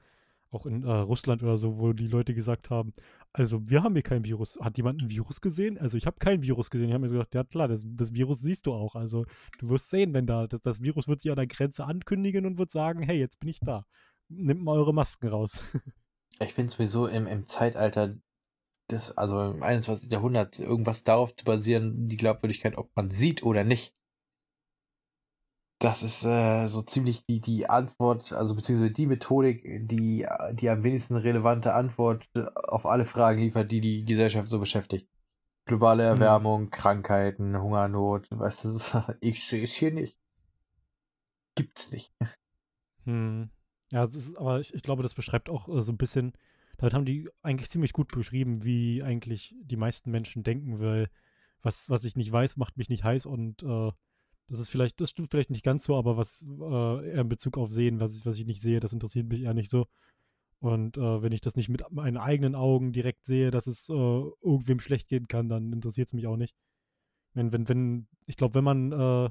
auch in äh, Russland oder so, wo die Leute gesagt haben, also wir haben hier kein Virus. Hat jemand ein Virus gesehen? Also ich habe kein Virus gesehen. Ich habe mir gesagt, ja klar, das, das, Virus siehst du auch. Also du wirst sehen, wenn da, das, das Virus wird sich an der Grenze ankündigen und wird sagen, hey, jetzt bin ich da nimmt mal eure Masken raus.
ich finde sowieso im, im Zeitalter des, also im 21. Jahrhundert, irgendwas darauf zu basieren, die Glaubwürdigkeit, ob man sieht oder nicht. Das ist äh, so ziemlich die, die Antwort, also beziehungsweise die Methodik, die, die am wenigsten relevante Antwort auf alle Fragen liefert, die die Gesellschaft so beschäftigt. Globale hm. Erwärmung, hm. Krankheiten, Hungernot, weißt du, ich sehe es hier nicht. Gibt's nicht.
Hm. Ja, ist, aber ich, ich, glaube, das beschreibt auch äh, so ein bisschen, damit haben die eigentlich ziemlich gut beschrieben, wie eigentlich die meisten Menschen denken, weil was, was ich nicht weiß, macht mich nicht heiß und äh, das ist vielleicht, das stimmt vielleicht nicht ganz so, aber was äh, eher in Bezug auf Sehen, was ich, was ich nicht sehe, das interessiert mich eher nicht so. Und äh, wenn ich das nicht mit meinen eigenen Augen direkt sehe, dass es äh, irgendwem schlecht gehen kann, dann interessiert es mich auch nicht. Wenn, wenn, wenn, ich glaube, wenn man äh,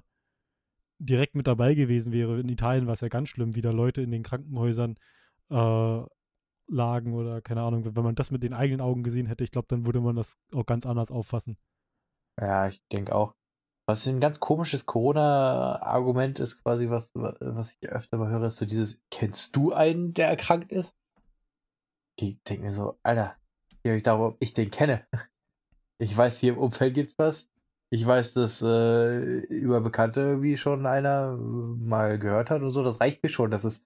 direkt mit dabei gewesen wäre. In Italien war es ja ganz schlimm, wie da Leute in den Krankenhäusern äh, lagen oder keine Ahnung. Wenn man das mit den eigenen Augen gesehen hätte, ich glaube, dann würde man das auch ganz anders auffassen.
Ja, ich denke auch. Was ein ganz komisches Corona-Argument ist, quasi, was, was ich öfter mal höre, ist so dieses, kennst du einen, der erkrankt ist? Ich denke mir so, Alter, ich darum, ob ich den kenne. Ich weiß, hier im Umfeld gibt's was. Ich weiß, dass äh, über Bekannte wie schon einer mal gehört hat und so. Das reicht mir schon. Das ist,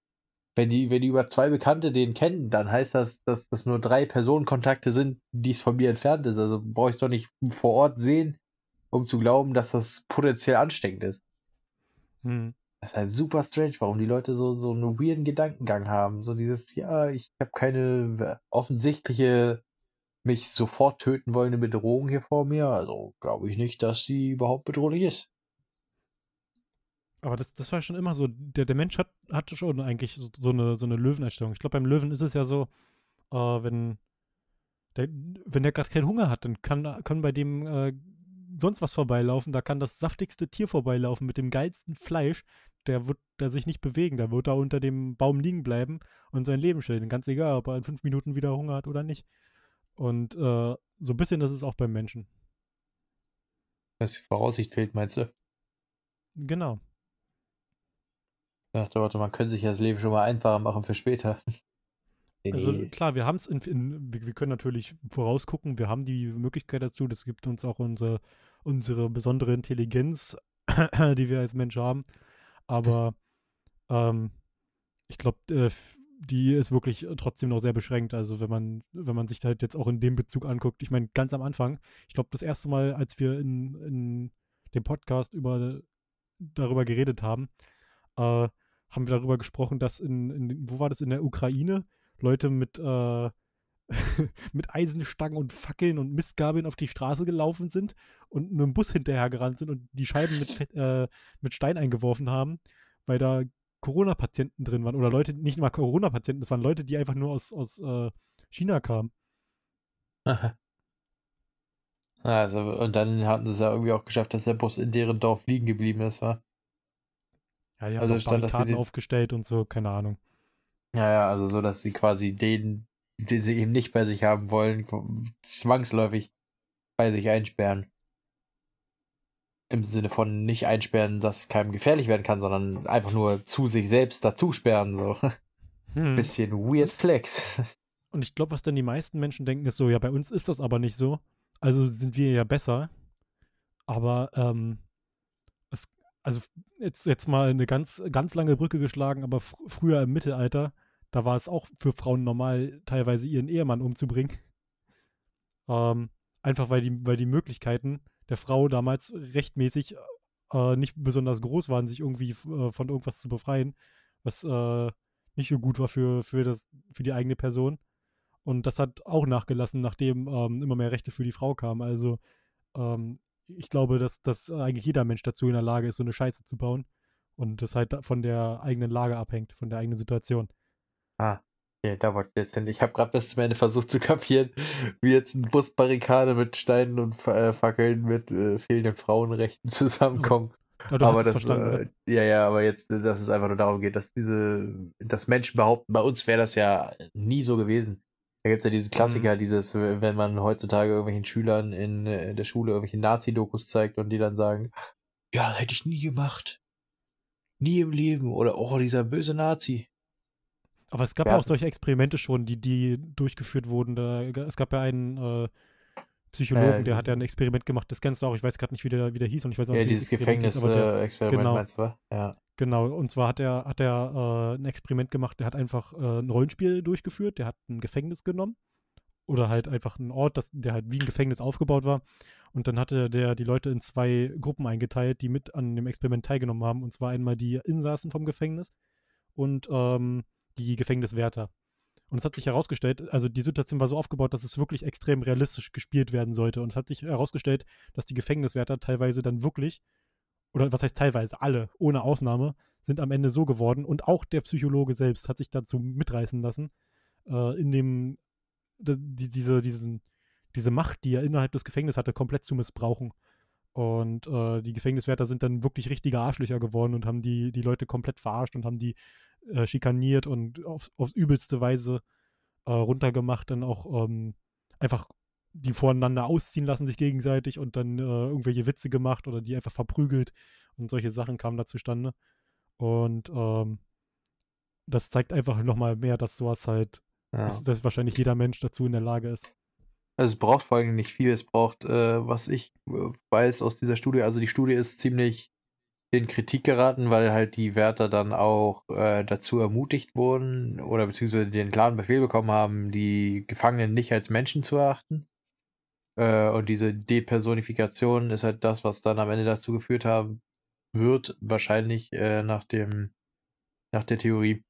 wenn die, wenn die über zwei Bekannte den kennen, dann heißt das, dass das nur drei Personenkontakte sind, die es von mir entfernt ist. Also brauche ich doch nicht vor Ort sehen, um zu glauben, dass das potenziell ansteckend ist. Hm. Das ist halt super strange, warum die Leute so, so einen weirden Gedankengang haben. So dieses, ja, ich habe keine offensichtliche mich sofort töten wollende Bedrohung hier vor mir. Also glaube ich nicht, dass sie überhaupt bedrohlich ist.
Aber das, das war schon immer so. Der, der Mensch hat, hat schon eigentlich so, so eine, so eine Löweneinstellung. Ich glaube, beim Löwen ist es ja so, äh, wenn, der, wenn der gerade keinen Hunger hat, dann kann, kann bei dem äh, sonst was vorbeilaufen. Da kann das saftigste Tier vorbeilaufen mit dem geilsten Fleisch. Der wird da sich nicht bewegen. Der wird da unter dem Baum liegen bleiben und sein Leben stellen. Ganz egal, ob er in fünf Minuten wieder Hunger hat oder nicht. Und äh, so ein bisschen ist es auch beim Menschen.
Dass die Voraussicht fehlt, meinst du?
Genau.
Ich dachte, warte, man könnte sich das Leben schon mal einfacher machen für später.
Also klar, wir haben es in, in wir, wir, können natürlich vorausgucken, wir haben die Möglichkeit dazu, das gibt uns auch unsere, unsere besondere Intelligenz, die wir als Mensch haben. Aber ähm, ich glaube, äh, die ist wirklich trotzdem noch sehr beschränkt. Also wenn man, wenn man sich halt jetzt auch in dem Bezug anguckt, ich meine, ganz am Anfang, ich glaube, das erste Mal, als wir in, in dem Podcast über darüber geredet haben, äh, haben wir darüber gesprochen, dass in, in, wo war das in der Ukraine, Leute mit, äh, mit Eisenstangen und Fackeln und Mistgabeln auf die Straße gelaufen sind und einem Bus hinterher gerannt sind und die Scheiben mit, äh, mit Stein eingeworfen haben, weil da Corona-Patienten drin waren. Oder Leute, nicht mal Corona-Patienten, das waren Leute, die einfach nur aus, aus äh, China kamen.
Also, und dann hatten sie es ja irgendwie auch geschafft, dass der Bus in deren Dorf liegen geblieben ist, war.
Ja, die haben also Barrikaden den... aufgestellt und so, keine Ahnung.
Ja, ja, also so, dass sie quasi den, den sie eben nicht bei sich haben wollen, zwangsläufig bei sich einsperren. im Sinne von nicht einsperren, dass keinem gefährlich werden kann, sondern einfach nur zu sich selbst dazu sperren. So. Hm. Bisschen weird flex.
Und ich glaube, was dann die meisten Menschen denken, ist so, ja, bei uns ist das aber nicht so. Also sind wir ja besser. Aber ähm, es, also jetzt, jetzt mal eine ganz, ganz lange Brücke geschlagen, aber fr früher im Mittelalter, da war es auch für Frauen normal, teilweise ihren Ehemann umzubringen. Ähm, einfach weil die, weil die Möglichkeiten der Frau damals rechtmäßig äh, nicht besonders groß waren, sich irgendwie äh, von irgendwas zu befreien, was äh, nicht so gut war für, für, das, für die eigene Person. Und das hat auch nachgelassen, nachdem ähm, immer mehr Rechte für die Frau kamen. Also ähm, ich glaube, dass, dass eigentlich jeder Mensch dazu in der Lage ist, so eine Scheiße zu bauen. Und das halt von der eigenen Lage abhängt, von der eigenen Situation.
Ah, okay, da wollte ich jetzt hin. Ich habe gerade bis zum Ende versucht zu kapieren, wie jetzt eine Busbarrikade mit Steinen und äh, Fackeln mit äh, fehlenden Frauenrechten zusammenkommt. Aber, aber das, äh, ja, ja, aber jetzt, dass es einfach nur darum geht, dass diese, dass Menschen behaupten, bei uns wäre das ja nie so gewesen. Da gibt es ja diesen Klassiker, mhm. dieses, wenn man heutzutage irgendwelchen Schülern in, in äh, der Schule irgendwelche Nazi-Dokus zeigt und die dann sagen, ja, hätte ich nie gemacht. Nie im Leben. Oder, oh, dieser böse Nazi.
Aber es gab ja auch solche Experimente schon, die, die durchgeführt wurden. Da, es gab ja einen äh, Psychologen, äh, der hat ja ein Experiment gemacht, das kennst du auch, ich weiß gerade nicht, wie der, wie der hieß und ich weiß auch
nicht, Ja, dieses Gefängnis-Experiment genau, meinst du,
ja. Genau, und zwar hat er, hat er äh, ein Experiment gemacht, der hat einfach äh, ein Rollenspiel durchgeführt, der hat ein Gefängnis genommen. Oder halt einfach einen Ort, das, der halt wie ein Gefängnis aufgebaut war. Und dann hatte der die Leute in zwei Gruppen eingeteilt, die mit an dem Experiment teilgenommen haben. Und zwar einmal die Insassen vom Gefängnis und ähm, die Gefängniswärter. Und es hat sich herausgestellt, also die Situation war so aufgebaut, dass es wirklich extrem realistisch gespielt werden sollte. Und es hat sich herausgestellt, dass die Gefängniswärter teilweise dann wirklich, oder was heißt teilweise, alle, ohne Ausnahme, sind am Ende so geworden. Und auch der Psychologe selbst hat sich dazu mitreißen lassen, äh, in dem, die, diese, diesen, diese Macht, die er innerhalb des Gefängnisses hatte, komplett zu missbrauchen. Und äh, die Gefängniswärter sind dann wirklich richtige Arschlöcher geworden und haben die, die Leute komplett verarscht und haben die äh, schikaniert und auf, aufs übelste Weise äh, runtergemacht, dann auch ähm, einfach die voneinander ausziehen lassen, sich gegenseitig und dann äh, irgendwelche Witze gemacht oder die einfach verprügelt und solche Sachen kamen da zustande. Und ähm, das zeigt einfach nochmal mehr, dass sowas halt, ja. dass, dass, wahrscheinlich jeder Mensch dazu in der Lage ist.
Also es braucht vor allem nicht viel, es braucht, äh, was ich äh, weiß aus dieser Studie, also die Studie ist ziemlich in Kritik geraten, weil halt die Wärter dann auch äh, dazu ermutigt wurden oder beziehungsweise den klaren Befehl bekommen haben, die Gefangenen nicht als Menschen zu erachten. Äh, und diese Depersonifikation ist halt das, was dann am Ende dazu geführt haben wird, wahrscheinlich äh, nach dem, nach der Theorie,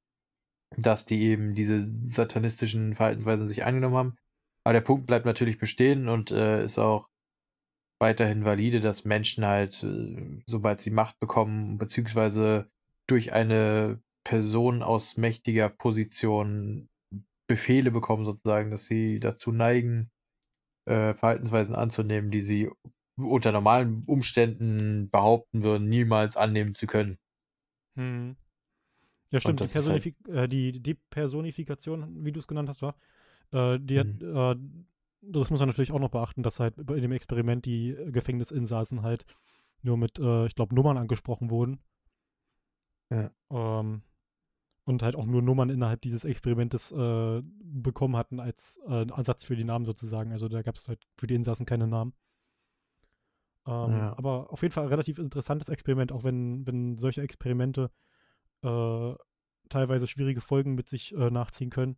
dass die eben diese satanistischen Verhaltensweisen sich angenommen haben. Aber der Punkt bleibt natürlich bestehen und äh, ist auch weiterhin valide, dass Menschen halt, äh, sobald sie Macht bekommen, beziehungsweise durch eine Person aus mächtiger Position Befehle bekommen, sozusagen, dass sie dazu neigen, äh, Verhaltensweisen anzunehmen, die sie unter normalen Umständen behaupten würden, niemals annehmen zu können.
Hm. Ja, stimmt. Die, Personifik halt äh, die Depersonifikation, wie du es genannt hast, war, äh, die hm. hat, äh, das muss man natürlich auch noch beachten, dass halt in dem Experiment die Gefängnisinsassen halt nur mit, äh, ich glaube, Nummern angesprochen wurden. Ja. Ähm, und halt auch nur Nummern innerhalb dieses Experimentes äh, bekommen hatten als äh, Ersatz für die Namen sozusagen. Also da gab es halt für die Insassen keine Namen. Ähm, ja. Aber auf jeden Fall ein relativ interessantes Experiment, auch wenn, wenn solche Experimente äh, teilweise schwierige Folgen mit sich äh, nachziehen können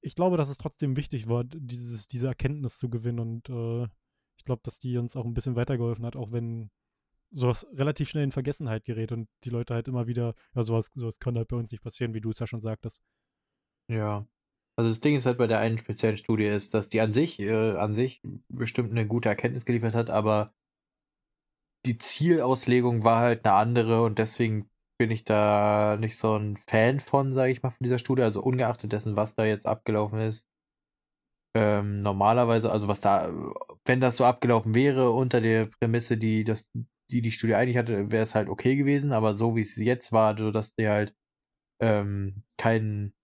ich glaube, dass es trotzdem wichtig war, dieses, diese Erkenntnis zu gewinnen und äh, ich glaube, dass die uns auch ein bisschen weitergeholfen hat, auch wenn sowas relativ schnell in Vergessenheit gerät und die Leute halt immer wieder, ja, sowas, sowas kann halt bei uns nicht passieren, wie du es ja schon sagtest.
Ja. Also das Ding ist halt bei der einen speziellen Studie ist, dass die an sich, äh, an sich bestimmt eine gute Erkenntnis geliefert hat, aber die Zielauslegung war halt eine andere und deswegen bin ich da nicht so ein Fan von, sage ich mal, von dieser Studie. Also ungeachtet dessen, was da jetzt abgelaufen ist. Ähm, normalerweise, also was da, wenn das so abgelaufen wäre unter der Prämisse, die das, die die Studie eigentlich hatte, wäre es halt okay gewesen. Aber so wie es jetzt war, so dass die halt ähm, keinen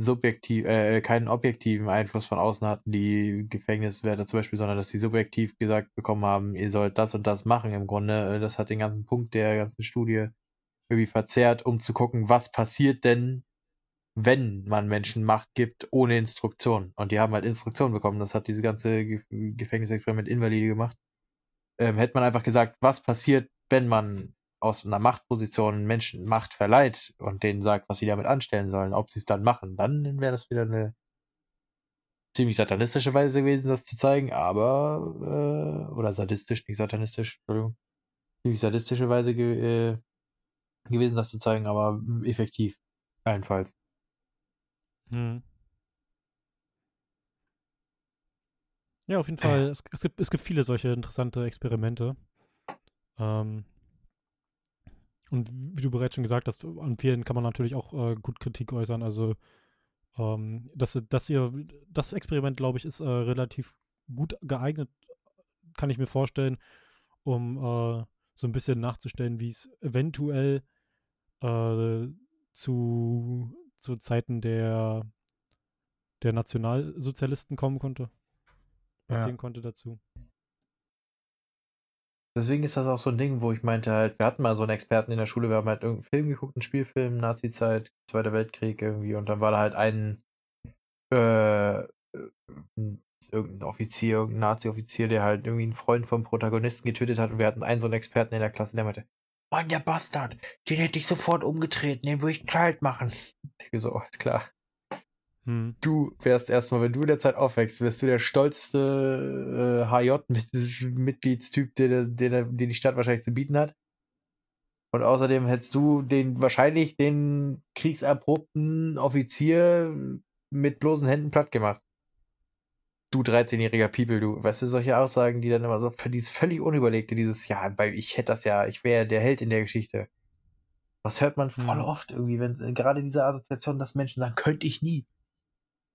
subjektiv, äh, keinen objektiven Einfluss von außen hatten, die Gefängniswärter zum Beispiel, sondern dass sie subjektiv gesagt bekommen haben, ihr sollt das und das machen im Grunde. Äh, das hat den ganzen Punkt der ganzen Studie irgendwie verzerrt, um zu gucken, was passiert denn, wenn man Menschen Macht gibt ohne Instruktion. Und die haben halt Instruktionen bekommen. Das hat diese ganze Ge Gefängnisexperiment invalide gemacht. Ähm, hätte man einfach gesagt, was passiert, wenn man aus einer Machtposition Menschen Macht verleiht und denen sagt, was sie damit anstellen sollen, ob sie es dann machen, dann wäre das wieder eine ziemlich satanistische Weise gewesen, das zu zeigen, aber, äh, oder sadistisch, nicht satanistisch, Entschuldigung, ziemlich sadistische Weise ge äh, gewesen, das zu zeigen, aber effektiv, allenfalls. Hm.
Ja, auf jeden Fall. Es, es, gibt, es gibt viele solche interessante Experimente. Ähm, und wie du bereits schon gesagt hast, an vielen kann man natürlich auch äh, gut Kritik äußern. Also ähm, das, das hier, das Experiment, glaube ich, ist äh, relativ gut geeignet, kann ich mir vorstellen, um äh, so ein bisschen nachzustellen, wie es eventuell äh, zu, zu Zeiten der, der Nationalsozialisten kommen konnte. Passieren ja. konnte dazu.
Deswegen ist das auch so ein Ding, wo ich meinte halt, wir hatten mal so einen Experten in der Schule, wir haben halt irgendeinen Film geguckt, einen Spielfilm, Nazi-Zeit, Zweiter Weltkrieg irgendwie, und dann war da halt ein, äh, irgendein Offizier, irgendein Nazi-Offizier, der halt irgendwie einen Freund vom Protagonisten getötet hat und wir hatten einen so einen Experten in der Klasse, der meinte, Mann, der Bastard, den hätte ich sofort umgetreten, den würde ich kalt machen. Ich so, alles klar. Hm. Du wärst erstmal, wenn du in der Zeit aufwächst, wärst du der stolzeste äh, HJ-Mitgliedstyp, den, den, den die Stadt wahrscheinlich zu bieten hat. Und außerdem hättest du den wahrscheinlich den kriegserprobten Offizier mit bloßen Händen platt gemacht. Du 13-jähriger People, du, weißt du, solche Aussagen, die dann immer so für dieses völlig unüberlegte, dieses, ja, weil ich hätte das ja, ich wäre der Held in der Geschichte. Das hört man voll oft irgendwie, wenn gerade diese Assoziation, dass Menschen sagen, könnte ich nie.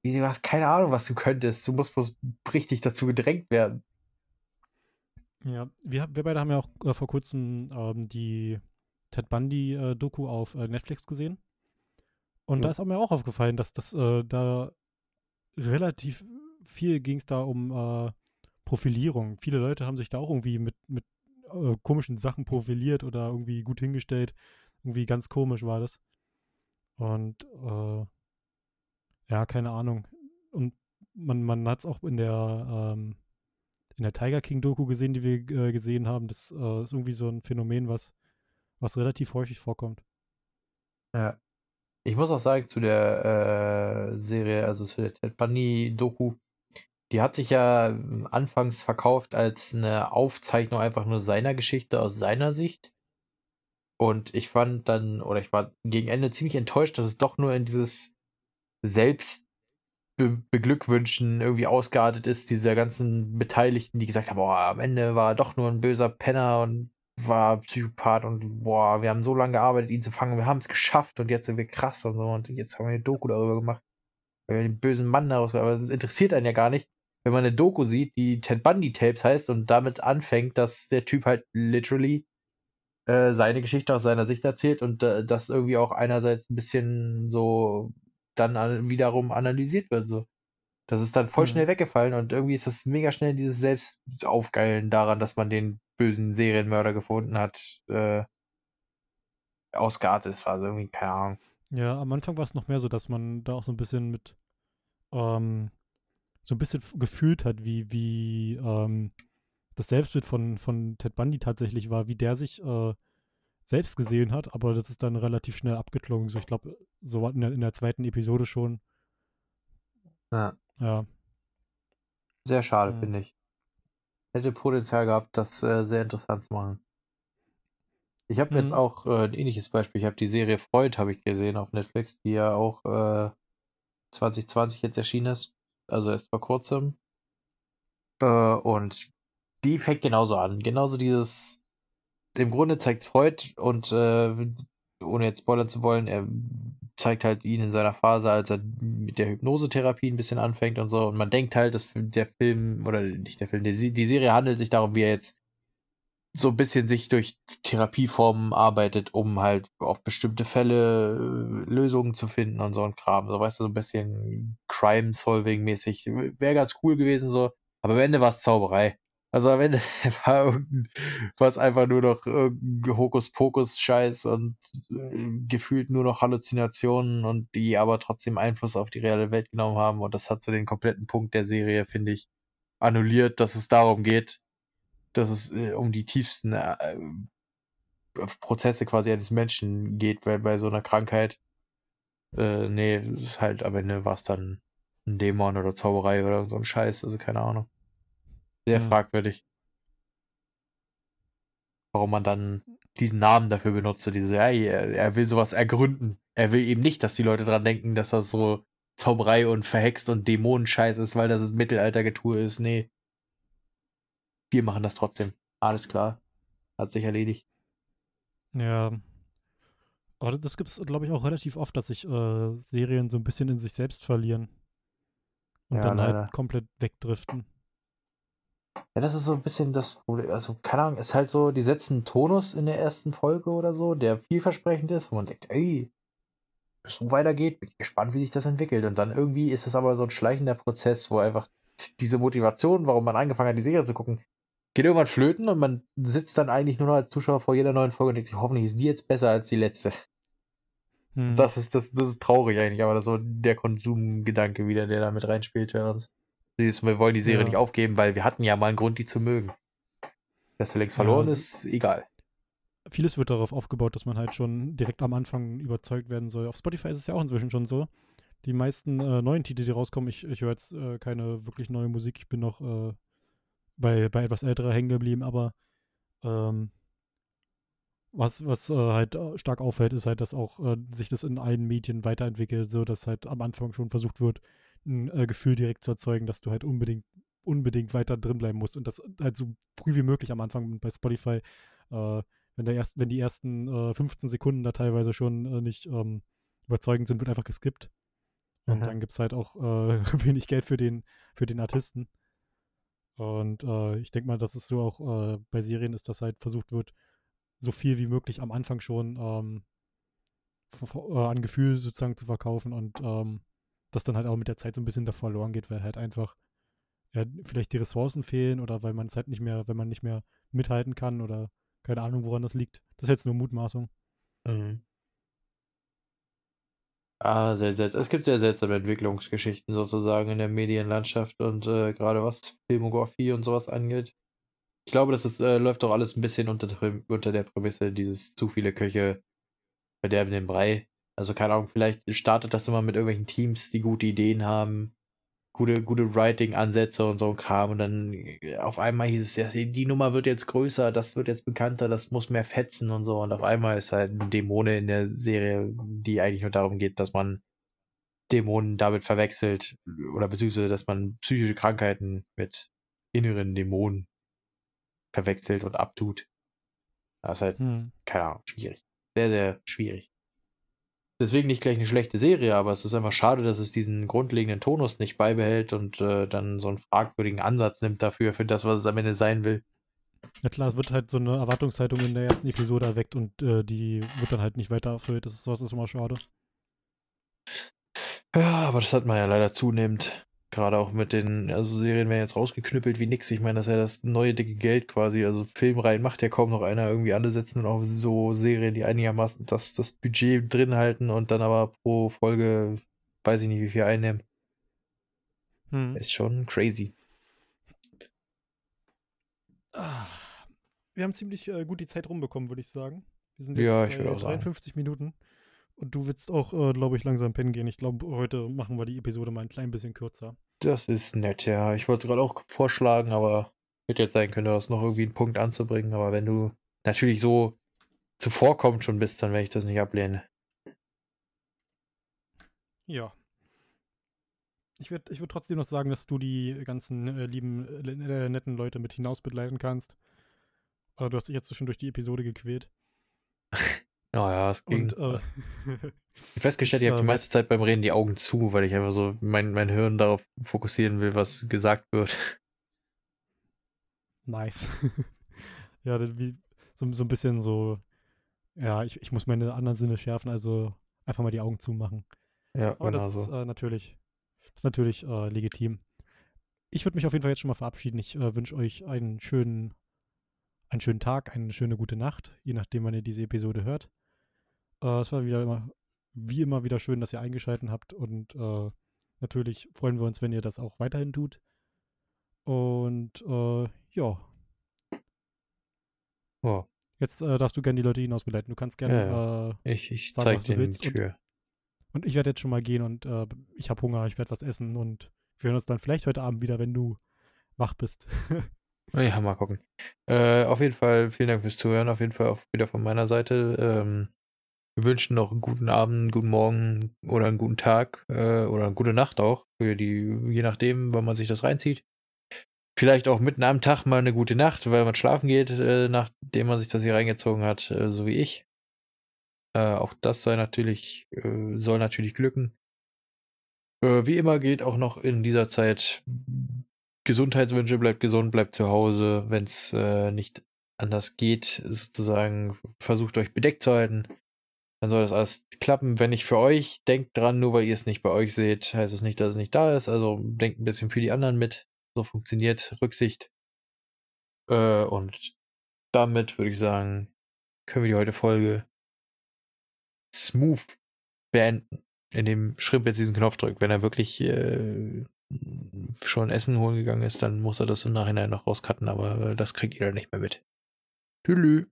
Du hast keine Ahnung, was du könntest. Du musst bloß richtig dazu gedrängt werden.
Ja, wir, wir beide haben ja auch äh, vor kurzem ähm, die Ted Bundy-Doku äh, auf äh, Netflix gesehen. Und ja. da ist auch mir auch aufgefallen, dass das äh, da relativ viel ging es da um äh, Profilierung. Viele Leute haben sich da auch irgendwie mit, mit äh, komischen Sachen profiliert oder irgendwie gut hingestellt. Irgendwie ganz komisch war das. Und ja, keine Ahnung. Und man, man hat es auch in der, ähm, in der Tiger King-Doku gesehen, die wir äh, gesehen haben. Das äh, ist irgendwie so ein Phänomen, was, was relativ häufig vorkommt.
Ja. Ich muss auch sagen, zu der äh, Serie, also zu der Ted Bunny-Doku, die hat sich ja ähm, anfangs verkauft als eine Aufzeichnung einfach nur seiner Geschichte aus seiner Sicht. Und ich fand dann, oder ich war gegen Ende ziemlich enttäuscht, dass es doch nur in dieses selbst be beglückwünschen irgendwie ausgeartet ist, dieser ganzen Beteiligten, die gesagt haben, boah, am Ende war er doch nur ein böser Penner und war Psychopath und boah, wir haben so lange gearbeitet, ihn zu fangen, wir haben es geschafft und jetzt sind wir krass und so. Und jetzt haben wir eine Doku darüber gemacht, weil wir den bösen Mann daraus, aber das interessiert einen ja gar nicht, wenn man eine Doku sieht, die Ted Bundy Tapes heißt und damit anfängt, dass der Typ halt literally äh, seine Geschichte aus seiner Sicht erzählt und äh, das irgendwie auch einerseits ein bisschen so dann wiederum analysiert wird. So. Das ist dann voll mhm. schnell weggefallen und irgendwie ist das mega schnell dieses Selbstaufgeilen daran, dass man den bösen Serienmörder gefunden hat, äh, ausgeartet. Das war so irgendwie, keine Ahnung.
Ja, am Anfang war es noch mehr so, dass man da auch so ein bisschen mit ähm, so ein bisschen gefühlt hat, wie, wie ähm, das Selbstbild von, von Ted Bundy tatsächlich war, wie der sich äh, selbst gesehen hat, aber das ist dann relativ schnell abgeklungen. So, ich glaube, so in der, in der zweiten Episode schon.
Ja.
Ja.
Sehr schade, ja. finde ich. Hätte Potenzial gehabt, das äh, sehr interessant zu machen. Ich habe mhm. jetzt auch äh, ein ähnliches Beispiel. Ich habe die Serie Freud, habe ich gesehen auf Netflix, die ja auch äh, 2020 jetzt erschienen ist. Also erst vor kurzem. Äh, und die fängt genauso an. Genauso dieses im Grunde zeigt es Freud und äh, ohne jetzt spoilern zu wollen, er zeigt halt ihn in seiner Phase, als er mit der Hypnosetherapie ein bisschen anfängt und so. Und man denkt halt, dass der Film, oder nicht der Film, die, die Serie handelt sich darum, wie er jetzt so ein bisschen sich durch Therapieformen arbeitet, um halt auf bestimmte Fälle äh, Lösungen zu finden und so ein Kram. So, weißt du, so ein bisschen Crime-Solving-mäßig. Wäre ganz cool gewesen, so. Aber am Ende war es Zauberei. Also am Ende war es einfach nur noch Hokuspokus-Scheiß und äh, gefühlt nur noch Halluzinationen und die aber trotzdem Einfluss auf die reale Welt genommen haben. Und das hat so den kompletten Punkt der Serie, finde ich, annulliert, dass es darum geht, dass es äh, um die tiefsten äh, Prozesse quasi eines Menschen geht, weil bei so einer Krankheit, äh, nee, ist halt am Ende war es dann ein Dämon oder Zauberei oder so ein Scheiß, also keine Ahnung. Sehr ja. fragwürdig. Warum man dann diesen Namen dafür benutzt, so diese, ja, er, er will sowas ergründen. Er will eben nicht, dass die Leute dran denken, dass das so Zauberei und verhext und Dämonenscheiß ist, weil das Mittelaltergetue ist. Nee. Wir machen das trotzdem. Alles klar. Hat sich erledigt.
Ja. Aber das gibt es, glaube ich, auch relativ oft, dass sich äh, Serien so ein bisschen in sich selbst verlieren. Und ja, dann leider. halt komplett wegdriften.
Ja, das ist so ein bisschen das Problem. Also, keine Ahnung, ist halt so, die setzen einen Tonus in der ersten Folge oder so, der vielversprechend ist, wo man denkt, ey, es so weitergeht, bin ich gespannt, wie sich das entwickelt. Und dann irgendwie ist es aber so ein schleichender Prozess, wo einfach diese Motivation, warum man angefangen hat, die Serie zu gucken, geht irgendwann flöten und man sitzt dann eigentlich nur noch als Zuschauer vor jeder neuen Folge und denkt sich, hoffentlich ist die jetzt besser als die letzte. Hm. Das ist, das, das ist traurig eigentlich, aber das ist so der Konsumgedanke wieder, der da mit reinspielt für uns. Wir wollen die Serie ja. nicht aufgeben, weil wir hatten ja mal einen Grund, die zu mögen. Dass sie längst verloren ja, ist, egal.
Vieles wird darauf aufgebaut, dass man halt schon direkt am Anfang überzeugt werden soll. Auf Spotify ist es ja auch inzwischen schon so. Die meisten äh, neuen Titel, die rauskommen, ich, ich höre jetzt äh, keine wirklich neue Musik, ich bin noch äh, bei, bei etwas älterer hängen geblieben, aber ähm, was, was äh, halt äh, stark auffällt, ist halt, dass auch äh, sich das in allen Medien weiterentwickelt, so dass halt am Anfang schon versucht wird, ein äh, Gefühl direkt zu erzeugen, dass du halt unbedingt, unbedingt weiter drin bleiben musst und das halt so früh wie möglich am Anfang bei Spotify, äh, wenn, der erst, wenn die ersten äh, 15 Sekunden da teilweise schon äh, nicht ähm, überzeugend sind, wird einfach geskippt. Und mhm. dann gibt es halt auch äh, wenig Geld für den, für den Artisten. Und äh, ich denke mal, dass es so auch bei Serien ist, dass halt versucht wird, so viel wie möglich am Anfang schon ähm, an Gefühl sozusagen zu verkaufen und ähm, das dann halt auch mit der Zeit so ein bisschen da verloren geht, weil halt einfach ja, vielleicht die Ressourcen fehlen oder weil man es halt nicht mehr, wenn man nicht mehr mithalten kann oder keine Ahnung, woran das liegt. Das ist jetzt nur Mutmaßung. Mhm.
Ah, sehr seltsam. Es gibt sehr seltsame Entwicklungsgeschichten sozusagen in der Medienlandschaft und äh, gerade was Filmografie und sowas angeht. Ich glaube, das ist, äh, läuft doch alles ein bisschen unter, unter der Prämisse, dieses zu viele Köche verderben den Brei. Also keine Ahnung, vielleicht startet das immer mit irgendwelchen Teams, die gute Ideen haben, gute, gute Writing-Ansätze und so ein Kram. Und dann äh, auf einmal hieß es, ja, die Nummer wird jetzt größer, das wird jetzt bekannter, das muss mehr fetzen und so. Und auf einmal ist halt eine Dämone in der Serie, die eigentlich nur darum geht, dass man Dämonen damit verwechselt oder beziehungsweise, dass man psychische Krankheiten mit inneren Dämonen verwechselt und abtut. Das ist halt, hm. keine Ahnung, schwierig. Sehr, sehr schwierig deswegen nicht gleich eine schlechte Serie, aber es ist einfach schade, dass es diesen grundlegenden Tonus nicht beibehält und äh, dann so einen fragwürdigen Ansatz nimmt dafür, für das, was es am Ende sein will.
Ja klar, es wird halt so eine Erwartungshaltung in der ersten Episode erweckt und äh, die wird dann halt nicht weiter erfüllt. Das ist, das ist immer schade.
Ja, aber das hat man ja leider zunehmend. Gerade auch mit den, also Serien werden jetzt rausgeknüppelt wie nix. Ich meine, das ist ja das neue dicke Geld quasi. Also Filmreihen macht ja kaum noch einer. Irgendwie alle setzen und auch so Serien, die einigermaßen das, das Budget drin halten und dann aber pro Folge, weiß ich nicht, wie viel einnehmen. Hm. Ist schon crazy.
Wir haben ziemlich äh, gut die Zeit rumbekommen, würde ich sagen. Wir sind jetzt ja, ich bei 53 sagen. Minuten. Und du willst auch, äh, glaube ich, langsam pennen gehen. Ich glaube, heute machen wir die Episode mal ein klein bisschen kürzer.
Das ist nett, ja. Ich wollte es gerade auch vorschlagen, aber hätte jetzt sein können, du hast noch irgendwie einen Punkt anzubringen. Aber wenn du natürlich so zuvorkommend schon bist, dann werde ich das nicht ablehnen.
Ja. Ich würde ich würd trotzdem noch sagen, dass du die ganzen äh, lieben, äh, netten Leute mit hinaus begleiten kannst. Äh, du hast dich jetzt schon durch die Episode gequält.
Ja, ja, es ging. Und, äh, ich festgestellt, ich habe die meiste Zeit beim Reden die Augen zu, weil ich einfach so mein, mein Hirn darauf fokussieren will, was gesagt wird.
Nice. Ja, wie, so, so ein bisschen so, ja, ich, ich muss meine anderen Sinne schärfen, also einfach mal die Augen zumachen.
Ja,
Aber
genau
das
so.
ist äh, natürlich, das ist natürlich äh, legitim. Ich würde mich auf jeden Fall jetzt schon mal verabschieden. Ich äh, wünsche euch einen schönen, einen schönen Tag, eine schöne gute Nacht, je nachdem, wann ihr diese Episode hört. Äh, es war wieder immer, wie immer wieder schön, dass ihr eingeschaltet habt und äh, natürlich freuen wir uns, wenn ihr das auch weiterhin tut. Und äh, ja,
Oh,
jetzt äh, darfst du gerne die Leute hinausbeleiten. Du kannst gerne
Ja,
äh,
ich ich
Sag,
zeig
was du
dir die
willst und-
Tür.
Und ich werde jetzt schon mal gehen und äh, ich habe Hunger, ich werde was essen und wir hören uns dann vielleicht heute Abend wieder, wenn du wach bist.
Ja, mal gucken. Äh, auf jeden Fall vielen Dank fürs Zuhören. Auf jeden Fall auch wieder von meiner Seite. Ähm, wir wünschen noch einen guten Abend, einen guten Morgen oder einen guten Tag äh, oder eine gute Nacht auch. Für die, je nachdem, wann man sich das reinzieht. Vielleicht auch mitten am Tag mal eine gute Nacht, weil man schlafen geht, äh, nachdem man sich das hier reingezogen hat, äh, so wie ich. Äh, auch das sei natürlich, äh, soll natürlich glücken. Äh, wie immer geht auch noch in dieser Zeit Gesundheitswünsche, bleibt gesund, bleibt zu Hause, wenn es nicht anders geht, sozusagen versucht euch bedeckt zu halten. Dann soll das alles klappen. Wenn nicht für euch, denkt dran, nur weil ihr es nicht bei euch seht, heißt es nicht, dass es nicht da ist. Also denkt ein bisschen für die anderen mit. So funktioniert Rücksicht. Äh, und damit würde ich sagen, können wir die heutige Folge smooth beenden, indem Schrimp jetzt diesen Knopf drückt. Wenn er wirklich äh, schon Essen holen gegangen ist, dann muss er das im Nachhinein noch rauscutten, aber äh, das kriegt ihr dann nicht mehr mit. Tschüss.